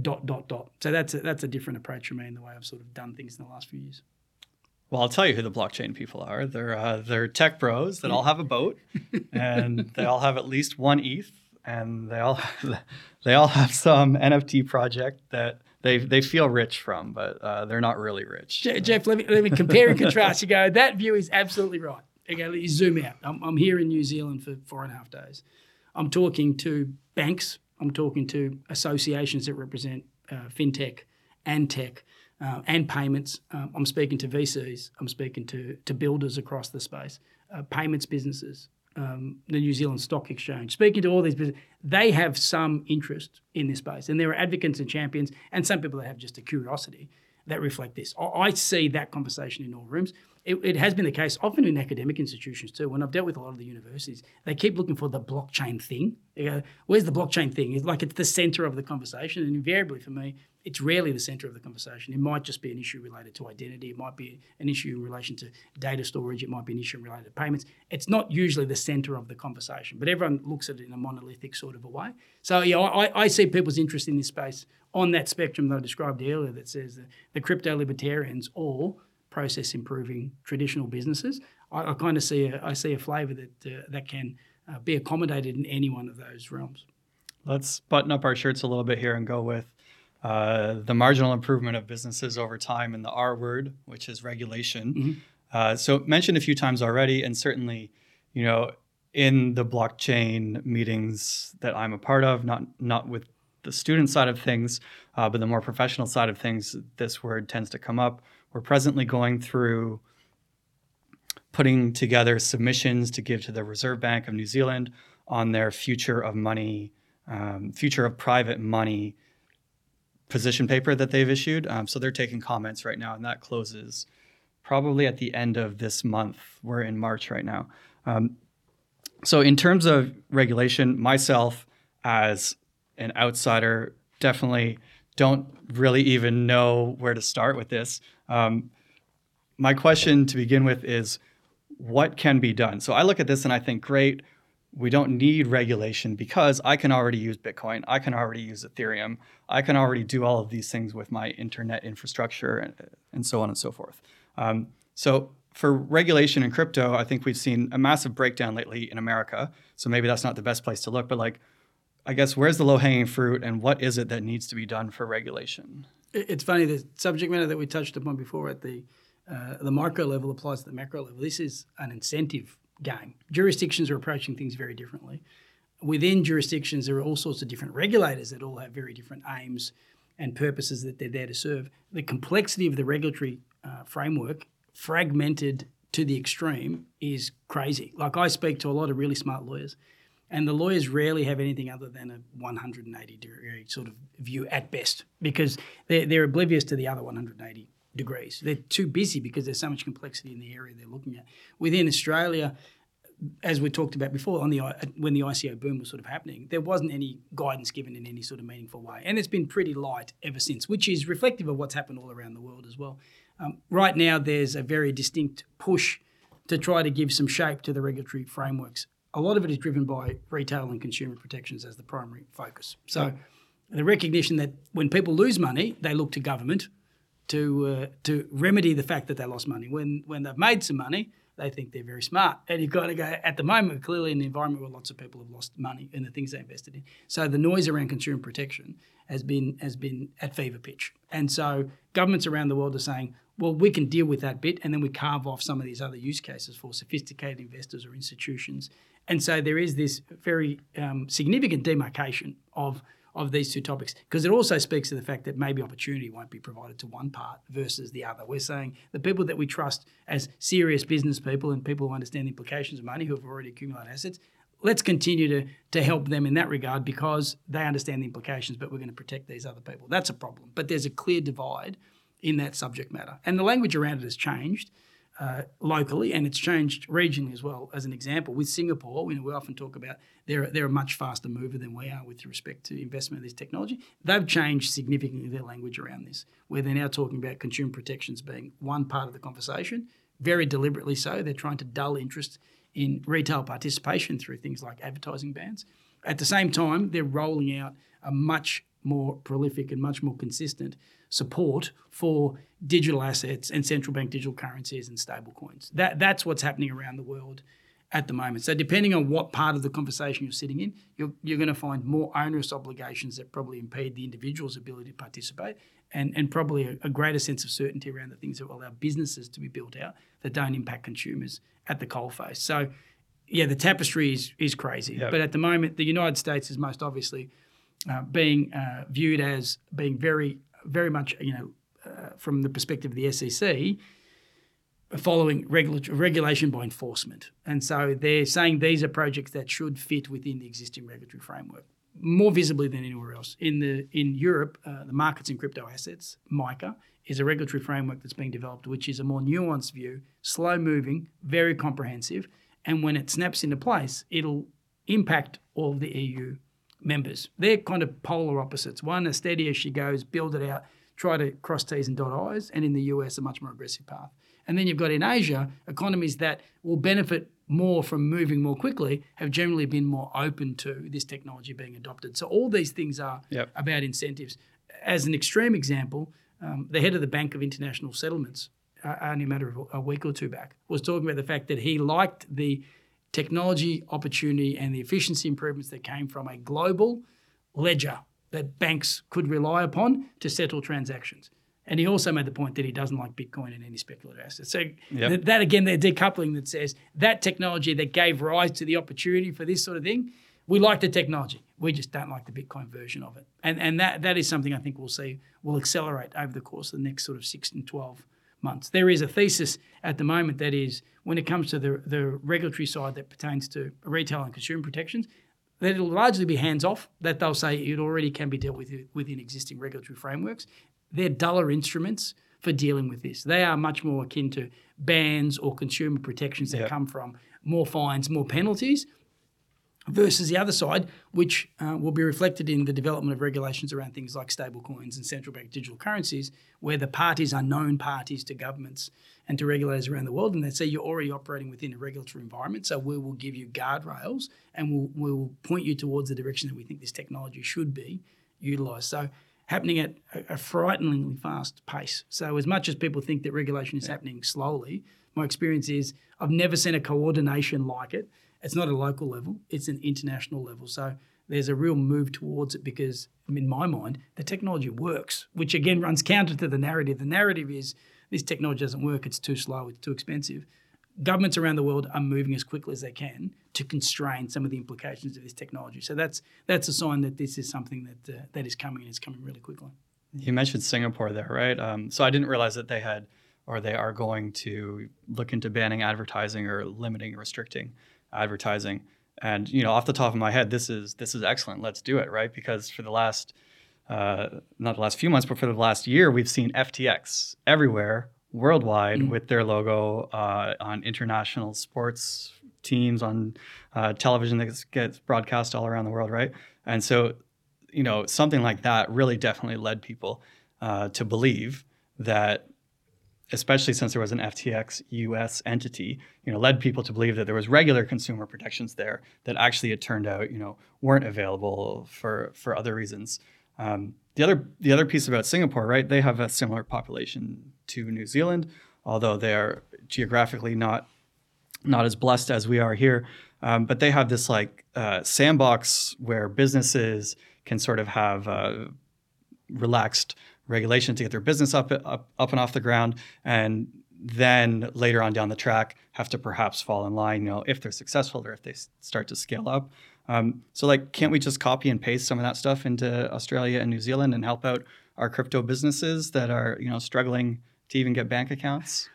dot dot dot. So that's a, that's a different approach for me in the way I've sort of done things in the last few years. Well, I'll tell you who the blockchain people are. They're uh, they're tech bros that all have a boat, and they all have at least one ETH, and they all they all have some NFT project that they they feel rich from, but uh, they're not really rich. Je- Jeff, let me let me compare and contrast. You go, that view is absolutely right. Okay, let you zoom out. I'm, I'm here in New Zealand for four and a half days. I'm talking to banks. I'm talking to associations that represent uh, fintech and tech uh, and payments. Um, I'm speaking to VCs. I'm speaking to to builders across the space, uh, payments businesses, um, the New Zealand Stock Exchange. Speaking to all these businesses, they have some interest in this space, and there are advocates and champions, and some people that have just a curiosity that reflect this. I, I see that conversation in all rooms. It, it has been the case often in academic institutions too. When I've dealt with a lot of the universities, they keep looking for the blockchain thing. They go, "Where's the blockchain thing?" It's like it's the center of the conversation, and invariably for me, it's rarely the center of the conversation. It might just be an issue related to identity. It might be an issue in relation to data storage. It might be an issue related to payments. It's not usually the center of the conversation, but everyone looks at it in a monolithic sort of a way. So yeah, I, I see people's interest in this space on that spectrum that I described earlier that says the, the crypto libertarians or process improving traditional businesses. I, I kind of see a, I see a flavour that uh, that can uh, be accommodated in any one of those realms. Let's button up our shirts a little bit here and go with uh, the marginal improvement of businesses over time, and the R word, which is regulation. Mm-hmm. Uh, so mentioned a few times already, and certainly, you know, in the blockchain meetings that I'm a part of, not not with the student side of things, uh, but the more professional side of things, this word tends to come up. We're presently going through putting together submissions to give to the Reserve Bank of New Zealand on their future of money, um, future of private money position paper that they've issued. Um, so they're taking comments right now, and that closes probably at the end of this month. We're in March right now. Um, so, in terms of regulation, myself as an outsider, definitely don't really even know where to start with this. Um, my question to begin with is what can be done? So, I look at this and I think, great, we don't need regulation because I can already use Bitcoin, I can already use Ethereum, I can already do all of these things with my internet infrastructure and, and so on and so forth. Um, so, for regulation in crypto, I think we've seen a massive breakdown lately in America. So maybe that's not the best place to look, but like, I guess where's the low hanging fruit and what is it that needs to be done for regulation? It's funny the subject matter that we touched upon before at the uh, the micro level applies to the macro level. This is an incentive game. Jurisdictions are approaching things very differently. Within jurisdictions, there are all sorts of different regulators that all have very different aims and purposes that they're there to serve. The complexity of the regulatory uh, framework fragmented to the extreme is crazy. Like I speak to a lot of really smart lawyers, and the lawyers rarely have anything other than a 180 degree sort of view at best because they're, they're oblivious to the other 180 degrees. They're too busy because there's so much complexity in the area they're looking at. Within Australia, as we talked about before, on the when the ICO boom was sort of happening, there wasn't any guidance given in any sort of meaningful way, and it's been pretty light ever since, which is reflective of what's happened all around the world as well. Um, right now, there's a very distinct push to try to give some shape to the regulatory frameworks. A lot of it is driven by retail and consumer protections as the primary focus. So, the recognition that when people lose money, they look to government to uh, to remedy the fact that they lost money. When when they've made some money, they think they're very smart. And you've got to go at the moment, clearly in the environment where lots of people have lost money in the things they invested in. So the noise around consumer protection has been has been at fever pitch. And so governments around the world are saying, well, we can deal with that bit, and then we carve off some of these other use cases for sophisticated investors or institutions. And so there is this very um, significant demarcation of of these two topics because it also speaks to the fact that maybe opportunity won't be provided to one part versus the other. We're saying the people that we trust as serious business people and people who understand the implications of money who have already accumulated assets, let's continue to, to help them in that regard because they understand the implications, but we're going to protect these other people. That's a problem. But there's a clear divide in that subject matter. And the language around it has changed uh, locally and it's changed regionally as well. As an example, with Singapore, we, know, we often talk about they're, they're a much faster mover than we are with respect to investment in this technology. They've changed significantly their language around this, where they're now talking about consumer protections being one part of the conversation, very deliberately so. They're trying to dull interest in retail participation through things like advertising bans. At the same time, they're rolling out a much more prolific and much more consistent support for digital assets and central bank digital currencies and stablecoins. That, that's what's happening around the world at the moment. So, depending on what part of the conversation you're sitting in, you're, you're going to find more onerous obligations that probably impede the individual's ability to participate and, and probably a, a greater sense of certainty around the things that will allow businesses to be built out that don't impact consumers at the coalface. So, yeah, the tapestry is, is crazy. Yep. But at the moment, the United States is most obviously uh, being uh, viewed as being very, very much, you know, uh, from the perspective of the SEC, following regula- regulation by enforcement. And so they're saying these are projects that should fit within the existing regulatory framework more visibly than anywhere else. In the in Europe, uh, the markets in crypto assets, MiCA, is a regulatory framework that's being developed, which is a more nuanced view, slow moving, very comprehensive, and when it snaps into place, it'll impact all of the EU members. They're kind of polar opposites. One, as steady as she goes, build it out, try to cross T's and dot I's, and in the US, a much more aggressive path. And then you've got in Asia, economies that will benefit more from moving more quickly have generally been more open to this technology being adopted. So all these things are yep. about incentives. As an extreme example, um, the head of the Bank of International Settlements, uh, only a matter of a week or two back, was talking about the fact that he liked the technology opportunity and the efficiency improvements that came from a global ledger that banks could rely upon to settle transactions. And he also made the point that he doesn't like Bitcoin and any speculative assets. So Yep. th- that again, they're decoupling that says that technology that gave rise to the opportunity for this sort of thing, we like the technology. We just don't like the Bitcoin version of it. And and that that is something I think we'll see will accelerate over the course of the next sort of six and twelve months. There is a thesis at the moment that is when it comes to the, the regulatory side that pertains to retail and consumer protections, that it'll largely be hands off, that they'll say it already can be dealt with within existing regulatory frameworks. They're duller instruments for dealing with this. They are much more akin to bans or consumer protections that Yeah. come from more fines, more penalties, versus the other side, which uh, will be reflected in the development of regulations around things like stablecoins and central bank digital currencies, where the parties are known parties to governments and to regulators around the world, and they say you're already operating within a regulatory environment. So we will give you guardrails and we'll, we'll point you towards the direction that we think this technology should be utilised. So happening at a, a frighteningly fast pace. So as much as people think that regulation is happening slowly, my experience is I've never seen a coordination like it. It's not a local level; it's an international level. So there's a real move towards it because, in my mind, the technology works, which again runs counter to the narrative. The narrative is this technology doesn't work; it's too slow, it's too expensive. Governments around the world are moving as quickly as they can to constrain some of the implications of this technology. So that's that's a sign that this is something that uh, that is coming and it's coming really quickly. You mentioned Singapore there, right? Um, so I didn't realize that they had or they are going to look into banning advertising or limiting, or restricting advertising. And you know, off the top of my head, this is this is excellent. Let's do it, right? Because for the last uh, not the last few months, but for the last year, we've seen FTX everywhere worldwide with their logo uh, on international sports teams on uh, television that gets- gets broadcast all around the world, right? And so, you know, something like that really definitely led people uh, to believe that, especially since there was an FTX US entity, you know, led people to believe that there was regular consumer protections there that actually it turned out, you know, weren't available for for other reasons. Um, the other the other piece about Singapore, right? They have a similar population to New Zealand, although they are geographically not not as blessed as we are here. Um, but they have this like uh, sandbox where businesses can sort of have uh, relaxed regulation to get their business up, up up and off the ground, and then later on down the track have to perhaps fall in line. You know, if they're successful or if they start to scale up. Um, so like, can't we just copy and paste some of that stuff into Australia and New Zealand and help out our crypto businesses that are you know struggling to even get bank accounts?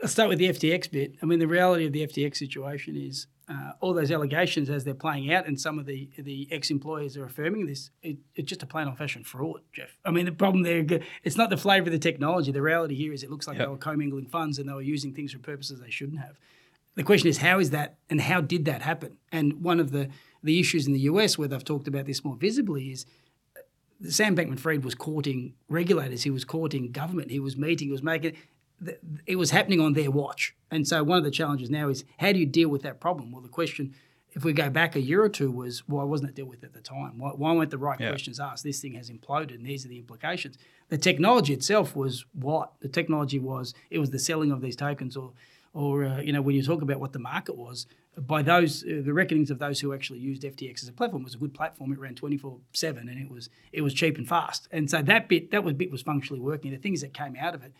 Let's start with the FTX bit. I mean, the reality of the FTX situation is uh, all those allegations as they're playing out, and some of the the ex-employers are affirming this. It, it's just a plain old fashioned fraud, Jeff. I mean, the problem there, it's not the flavour of the technology. The reality here is it looks like Yep. they were commingling funds and they were using things for purposes they shouldn't have. The question is, how is that, and how did that happen? And one of the the issues in the US where they've talked about this more visibly is Sam Bankman-Fried was courting regulators. He was courting government. He was meeting. He was making. It was happening on their watch. And so one of the challenges now is how do you deal with that problem? Well, the question, if we go back a year or two, was why wasn't it dealt with at the time? Why, why weren't the right Yeah. questions asked? This thing has imploded, and these are the implications. The technology itself was what? The technology was it was the selling of these tokens, or or uh, you know when you talk about what the market was by those uh, the reckonings of those who actually used FTX as a platform was a good platform. It ran twenty four seven and it was it was cheap and fast. And so that bit that was bit was functionally working. The things that came out of it,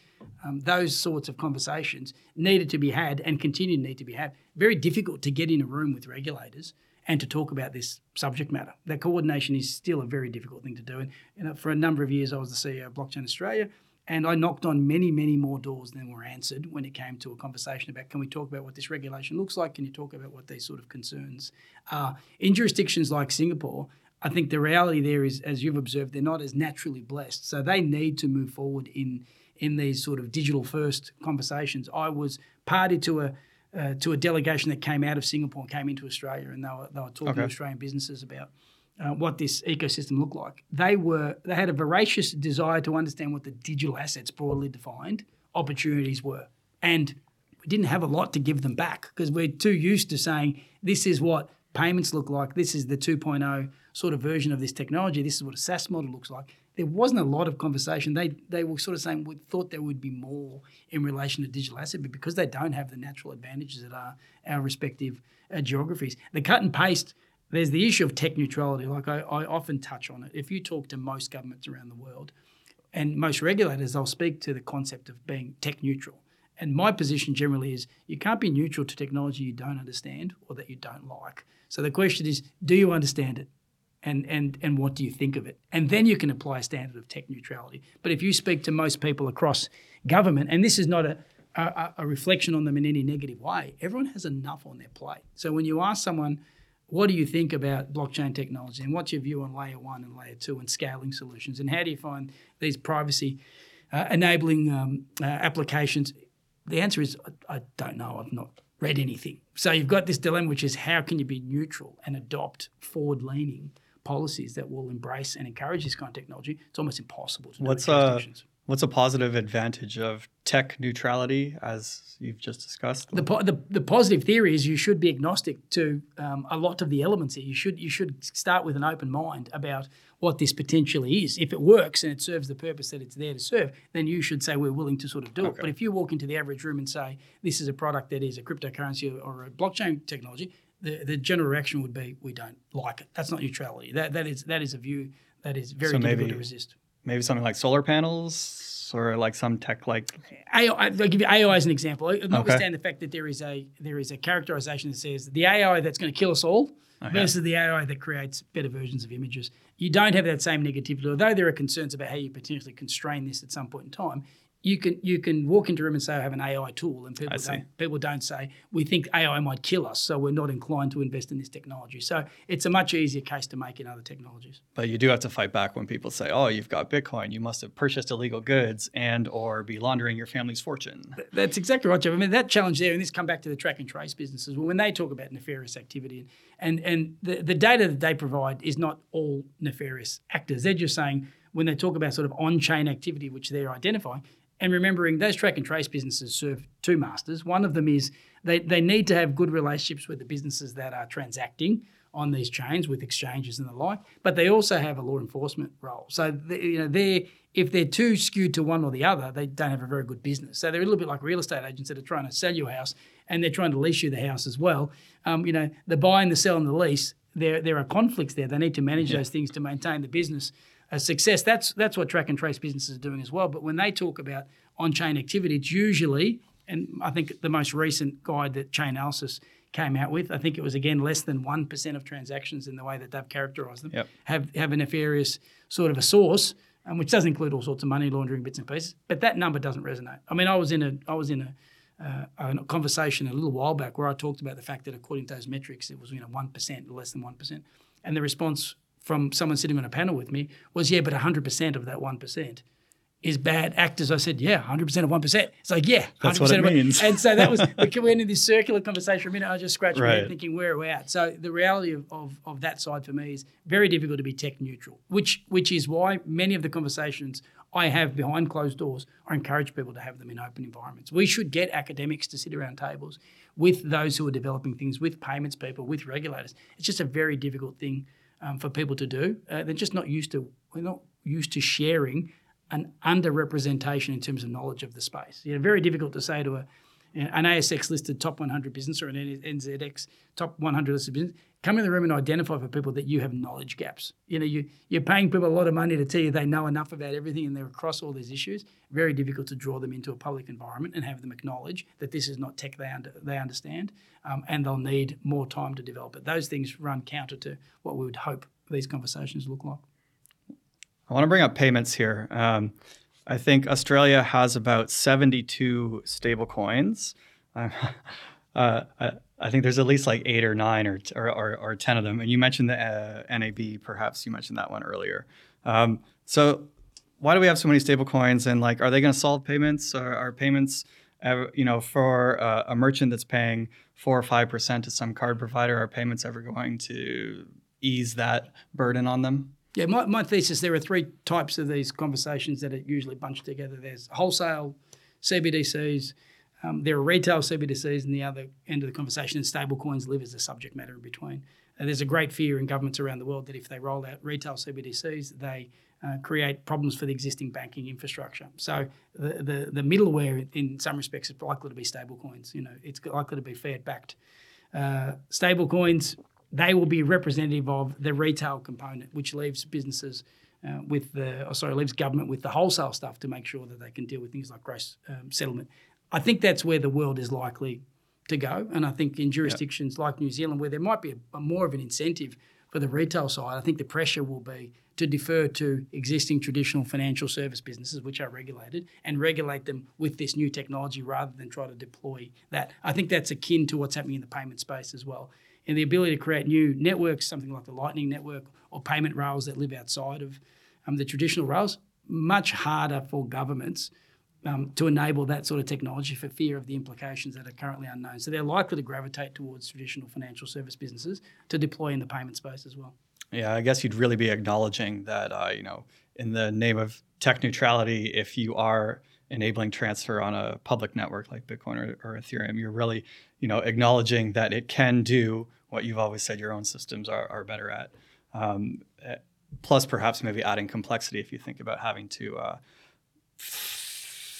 um, those sorts of conversations needed to be had and continue to need to be had. Very difficult to get in a room with regulators and to talk about this subject matter. That coordination is still a very difficult thing to do. And you know, for a number of years, I was the CEO of Blockchain Australia, and I knocked on many, many more doors than were answered when it came to a conversation about can we talk about what this regulation looks like? Can you talk about what these sort of concerns are? In jurisdictions like Singapore, I think the reality there is, as you've observed, they're not as naturally blessed. So they need to move forward in in these sort of digital first conversations. I was party to a uh, to a delegation that came out of Singapore and came into Australia, and they were, they were talking to Australian businesses about uh, what this ecosystem looked like. They were they had a voracious desire to understand what the digital assets broadly defined opportunities were, and we didn't have a lot to give them back because we're too used to saying this is what payments look like. This is the 2.0 sort of version of this technology. This is what a SaaS model looks like. There wasn't a lot of conversation. They they were sort of saying we thought there would be more in relation to digital asset, but because they don't have the natural advantages that are our respective uh, geographies, the cut and paste there's the issue of tech neutrality. Like I, I often touch on it. If you talk to most governments around the world and most regulators, they'll speak to the concept of being tech neutral. And my position generally is you can't be neutral to technology you don't understand or that you don't like. So the question is, do you understand it? And, and, and what do you think of it? And then you can apply a standard of tech neutrality. But if you speak to most people across government, and this is not a, a, a reflection on them in any negative way, everyone has enough on their plate. So when you ask someone, what do you think about blockchain technology and what's your view on layer one and layer two and scaling solutions? And how do you find these privacy uh, enabling um, uh, applications? The answer is I, I don't know. I've not read anything. So you've got this dilemma, which is how can you be neutral and adopt forward leaning policies that will embrace and encourage this kind of technology? It's almost impossible to What's do. uh, what's a positive advantage of tech neutrality, as you've just discussed? The, po- the, the positive theory is you should be agnostic to um, a lot of the elements here. You should you should start with an open mind about what this potentially is. If it works and it serves the purpose that it's there to serve, then you should say we're willing to sort of do it. But if you walk into the average room and say this is a product that is a cryptocurrency or a blockchain technology, the, the general reaction would be we don't like it. That's not neutrality. That that is that is a view that is very So difficult to resist. Maybe something like solar panels or like some tech like AI, I'll give you AI as an example. Uh, notwithstanding the fact that there is a there is a characterization that says the AI that's going to kill us all versus the AI that creates better versions of images. You don't have that same negativity, although there are concerns about how you potentially constrain this at some point in time. You can you can walk into a room and say I have an AI tool, and people don't people don't say we think AI might kill us, so we're not inclined to invest in this technology. So it's a much easier case to make in other technologies. But you do have to fight back when people say, "Oh, you've got Bitcoin. You must have purchased illegal goods and or be laundering your family's fortune." That's exactly right, Jeff. I mean, that challenge there, and this come back to the track and trace businesses. Well, when they talk about nefarious activity, and and the, the data that they provide is not all nefarious actors. They're just saying when they talk about sort of on-chain activity, which they're identifying, and remembering those track and trace businesses serve two masters. One of them is they, they need to have good relationships with the businesses that are transacting on these chains with exchanges and the like, but they also have a law enforcement role. So they, you know they're if they're too skewed to one or the other, they don't have a very good business. So they're a little bit like real estate agents that are trying to sell you a house and they're trying to lease you the house as well. Um, you know, the buy and the sell and the lease, there there are conflicts there. They need to manage those things to maintain the business a success. That's that's what track and trace businesses are doing as well. But when they talk about on-chain activity, it's usually, and I think the most recent guide that Chainalysis came out with, I think it was again less than one percent of transactions in the way that they've characterised them Yep. have have a nefarious sort of a source, um, which does include all sorts of money laundering bits and pieces. But that number doesn't resonate. I mean, I was in a I was in a uh, a conversation a little while back where I talked about the fact that according to those metrics, it was you know one percent or less than one percent, and the response from someone sitting on a panel with me was, "Yeah, but hundred percent of that one percent is bad actors." I said, "Yeah, hundred percent of one. It's like, "Yeah, That's 100% what it of one-" means. And so that was we went into this circular conversation for a minute. I just scratched my head thinking, "Where are we at?" So the reality of, of, of that side for me is very difficult to be tech neutral, which which is why many of the conversations I have behind closed doors, I encourage people to have them in open environments. We should get academics to sit around tables with those who are developing things, with payments people, with regulators. It's just a very difficult thing um, for people to do. Uh, they're just not used to. We're not used to sharing an underrepresentation in terms of knowledge of the space. You know, very difficult to say to a an ASX listed top 100 business or an NZX top 100 listed business, come in the room and identify for people that you have knowledge gaps. You know, you, you're paying people a lot of money to tell you they know enough about everything and they're across all these issues. Very difficult to draw them into a public environment and have them acknowledge that this is not tech they, under, they understand um, and they'll need more time to develop it. Those things run counter to what we would hope these conversations look like. I want to bring up payments here. Um, I think Australia has about 72 stable coins. Um, uh, I, think there's at least like eight or nine or, or, or, or 10 of them. And you mentioned the uh, NAB, perhaps you mentioned that one earlier. Um, so why do we have so many stable coins? And like, are they going to solve payments? Are, are payments, ever, you know, for uh, a merchant that's paying four or 5% to some card provider, are payments ever going to ease that burden on them? Yeah, my, my thesis there are three types of these conversations that are usually bunched together. There's wholesale CBDCs, um, there are retail CBDCs, and the other end of the conversation and stablecoins live as a subject matter in between. And there's a great fear in governments around the world that if they roll out retail CBDCs, they uh, create problems for the existing banking infrastructure. So the, the, the middleware, in some respects, is likely to be stablecoins. You know, it's likely to be Fiat backed. Uh, stablecoins they will be representative of the retail component, which leaves businesses uh, with the, oh, sorry, leaves government with the wholesale stuff to make sure that they can deal with things like gross um, settlement. I think that's where the world is likely to go. And I think in jurisdictions like New Zealand, where there might be a, a more of an incentive for the retail side, I think the pressure will be to defer to existing traditional financial service businesses, which are regulated, and regulate them with this new technology rather than try to deploy that. I think that's akin to what's happening in the payment space as well. And the ability to create new networks, something like the Lightning Network or payment rails that live outside of um, the traditional rails, much harder for governments um, to enable that sort of technology for fear of the implications that are currently unknown. So they're likely to gravitate towards traditional financial service businesses to deploy in the payment space as well. Yeah, I guess you'd really be acknowledging that, uh, you know, in the name of tech neutrality, if you are enabling transfer on a public network like Bitcoin or, or Ethereum, you're really, you know, acknowledging that it can do what you've always said your own systems are, are better at. Um, eh, plus, perhaps maybe adding complexity if you think about having to uh,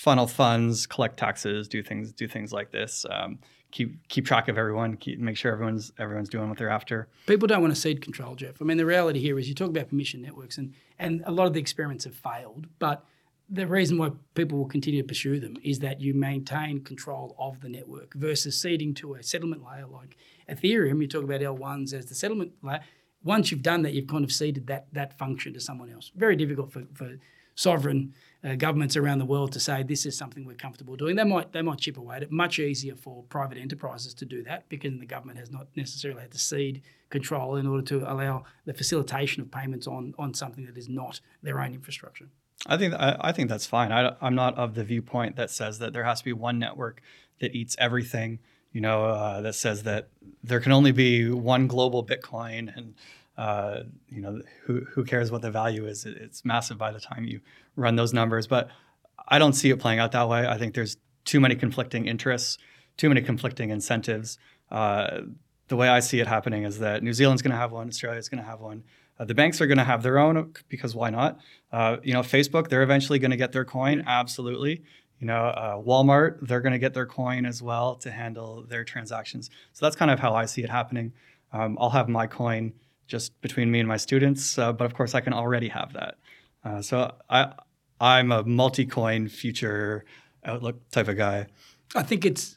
funnel funds, collect taxes, do things, do things like this. Um, keep keep track of everyone, keep, make sure everyone's everyone's doing what they're after. People don't want to cede control, Jeff. I mean, the reality here is you talk about permission networks, and and a lot of the experiments have failed, but the reason why people will continue to pursue them is that you maintain control of the network versus ceding to a settlement layer like Ethereum. You talk about L1s as the settlement layer. Once you've done that, you've kind of ceded that that function to someone else. Very difficult for, for sovereign uh, governments around the world to say this is something we're comfortable doing. They might they might chip away at it. Much easier for private enterprises to do that because the government has not necessarily had to cede control in order to allow the facilitation of payments on on something that is not their own infrastructure. I think I, I think that's fine. I, am not of the viewpoint that says that there has to be one network that eats everything. You know, uh, that says that there can only be one global Bitcoin and uh, you know, who, who cares what the value is? it's massive by the time you run those numbers. But I don't see it playing out that way. I think there's too many conflicting interests, too many conflicting incentives. Uh, the way I see it happening is that New Zealand's going to have one, Australia's going to have one. Uh, the banks are going to have their own because why not? Uh, you know, Facebook, they're eventually going to get their coin, absolutely. You know, uh, Walmart, they're going to get their coin as well to handle their transactions. So that's kind of how I see it happening. Um, I'll have my coin just between me and my students. Uh, but of course, I can already have that. Uh, so I, I'm a multi-coin future outlook type of guy. I think it's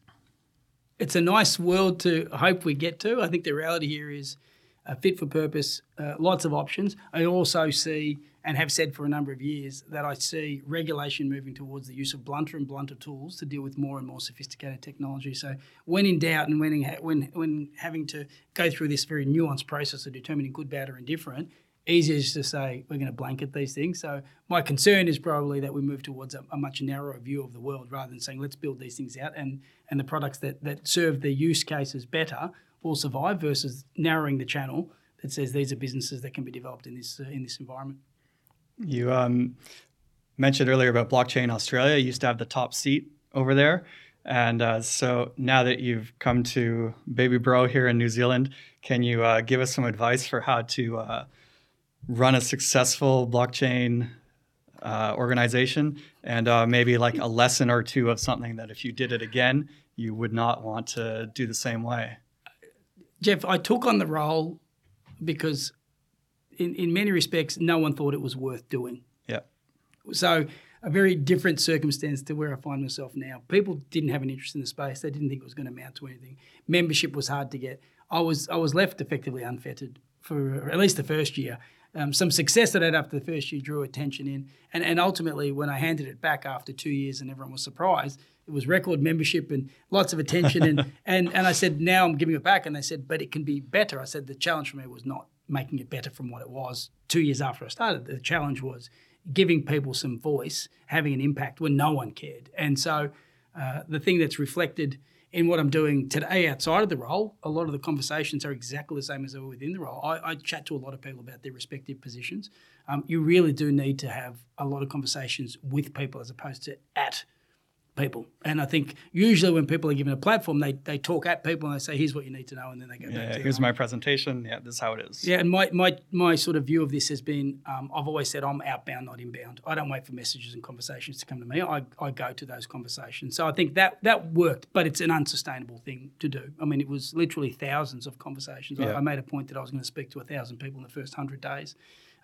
it's a nice world to hope we get to. I think the reality here is uh, fit for purpose, uh, lots of options. I also see and have said for a number of years that I see regulation moving towards the use of blunter and blunter tools to deal with more and more sophisticated technology. So, when in doubt and when when when having to go through this very nuanced process of determining good, bad, or indifferent, easier is to say we're going to blanket these things. So, my concern is probably that we move towards a, a much narrower view of the world rather than saying let's build these things out and and the products that that serve the use cases better will survive versus narrowing the channel that says these are businesses that can be developed in this uh, in this environment. You um, mentioned earlier about blockchain Australia. You used to have the top seat over there. And uh, so now that you've come to Baby Bro here in New Zealand, can you uh, give us some advice for how to uh, run a successful blockchain uh, organization and uh, maybe like a lesson or two of something that if you did it again, you would not want to do the same way? Jeff, I took on the role because in, in many respects, no one thought it was worth doing. Yeah. So a very different circumstance to where I find myself now. People didn't have an interest in the space. They didn't think it was going to amount to anything. Membership was hard to get. I was I was left effectively unfettered for at least the first year. Um, some success that I had after the first year drew attention in, and and ultimately when I handed it back after two years and everyone was surprised, it was record membership and lots of attention and and and I said now I'm giving it back and they said but it can be better. I said the challenge for me was not making it better from what it was two years after I started. The challenge was giving people some voice, having an impact when no one cared. And so uh, the thing that's reflected in what I'm doing today outside of the role, a lot of the conversations are exactly the same as they were within the role. I, I chat to a lot of people about their respective positions. Um, you really do need to have a lot of conversations with people as opposed to at people. And I think usually when people are given a platform, they, they talk at people and they say, here's what you need to know, and then they go back Yeah, to here's my presentation. Yeah, this is how it is. yeah, and my, my, my sort of view of this has been um, I've always said I'm outbound, not inbound. I don't wait for messages and conversations to come to me. I, I go to those conversations. So I think that that worked, but it's an unsustainable thing to do. I mean, it was literally thousands of conversations. I, I made a point that I was going to speak to a thousand people in the first hundred days.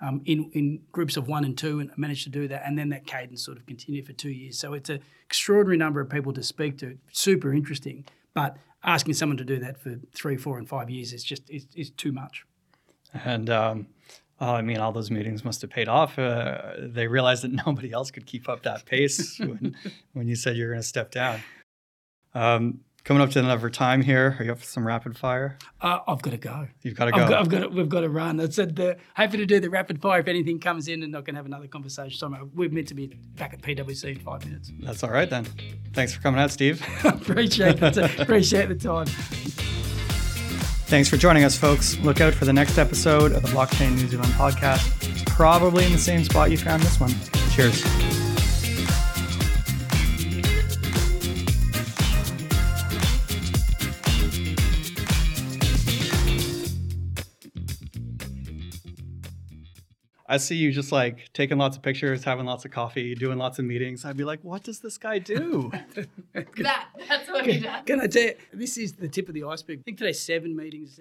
Um, in, in groups of one and two, and managed to do that. And then that cadence sort of continued for two years. So it's an extraordinary number of people to speak to. Super interesting, but asking someone to do that for three, four, and five years is just is, is too much. And um, oh, I mean, all those meetings must have paid off. Uh, they realized that nobody else could keep up that pace when, when you said you were going to step down. Um, coming up to another time here. Are you up for some rapid fire? Uh, I've got to go. You've got to go. I've got, I've got to, we've got to run. I said the, happy to do the rapid fire if anything comes in and I can have another conversation. So we're meant to be back at PwC in five minutes. That's all right then. Thanks for coming out, Steve. appreciate the appreciate the time. Thanks for joining us, folks. Look out for the next episode of the Blockchain New Zealand podcast, probably in the same spot you found this one. Cheers. I see you just like taking lots of pictures, having lots of coffee, doing lots of meetings. I'd be like, what does this guy do? That, that's what he does. Can I tell you, this is the tip of the iceberg. I think today's seven meetings.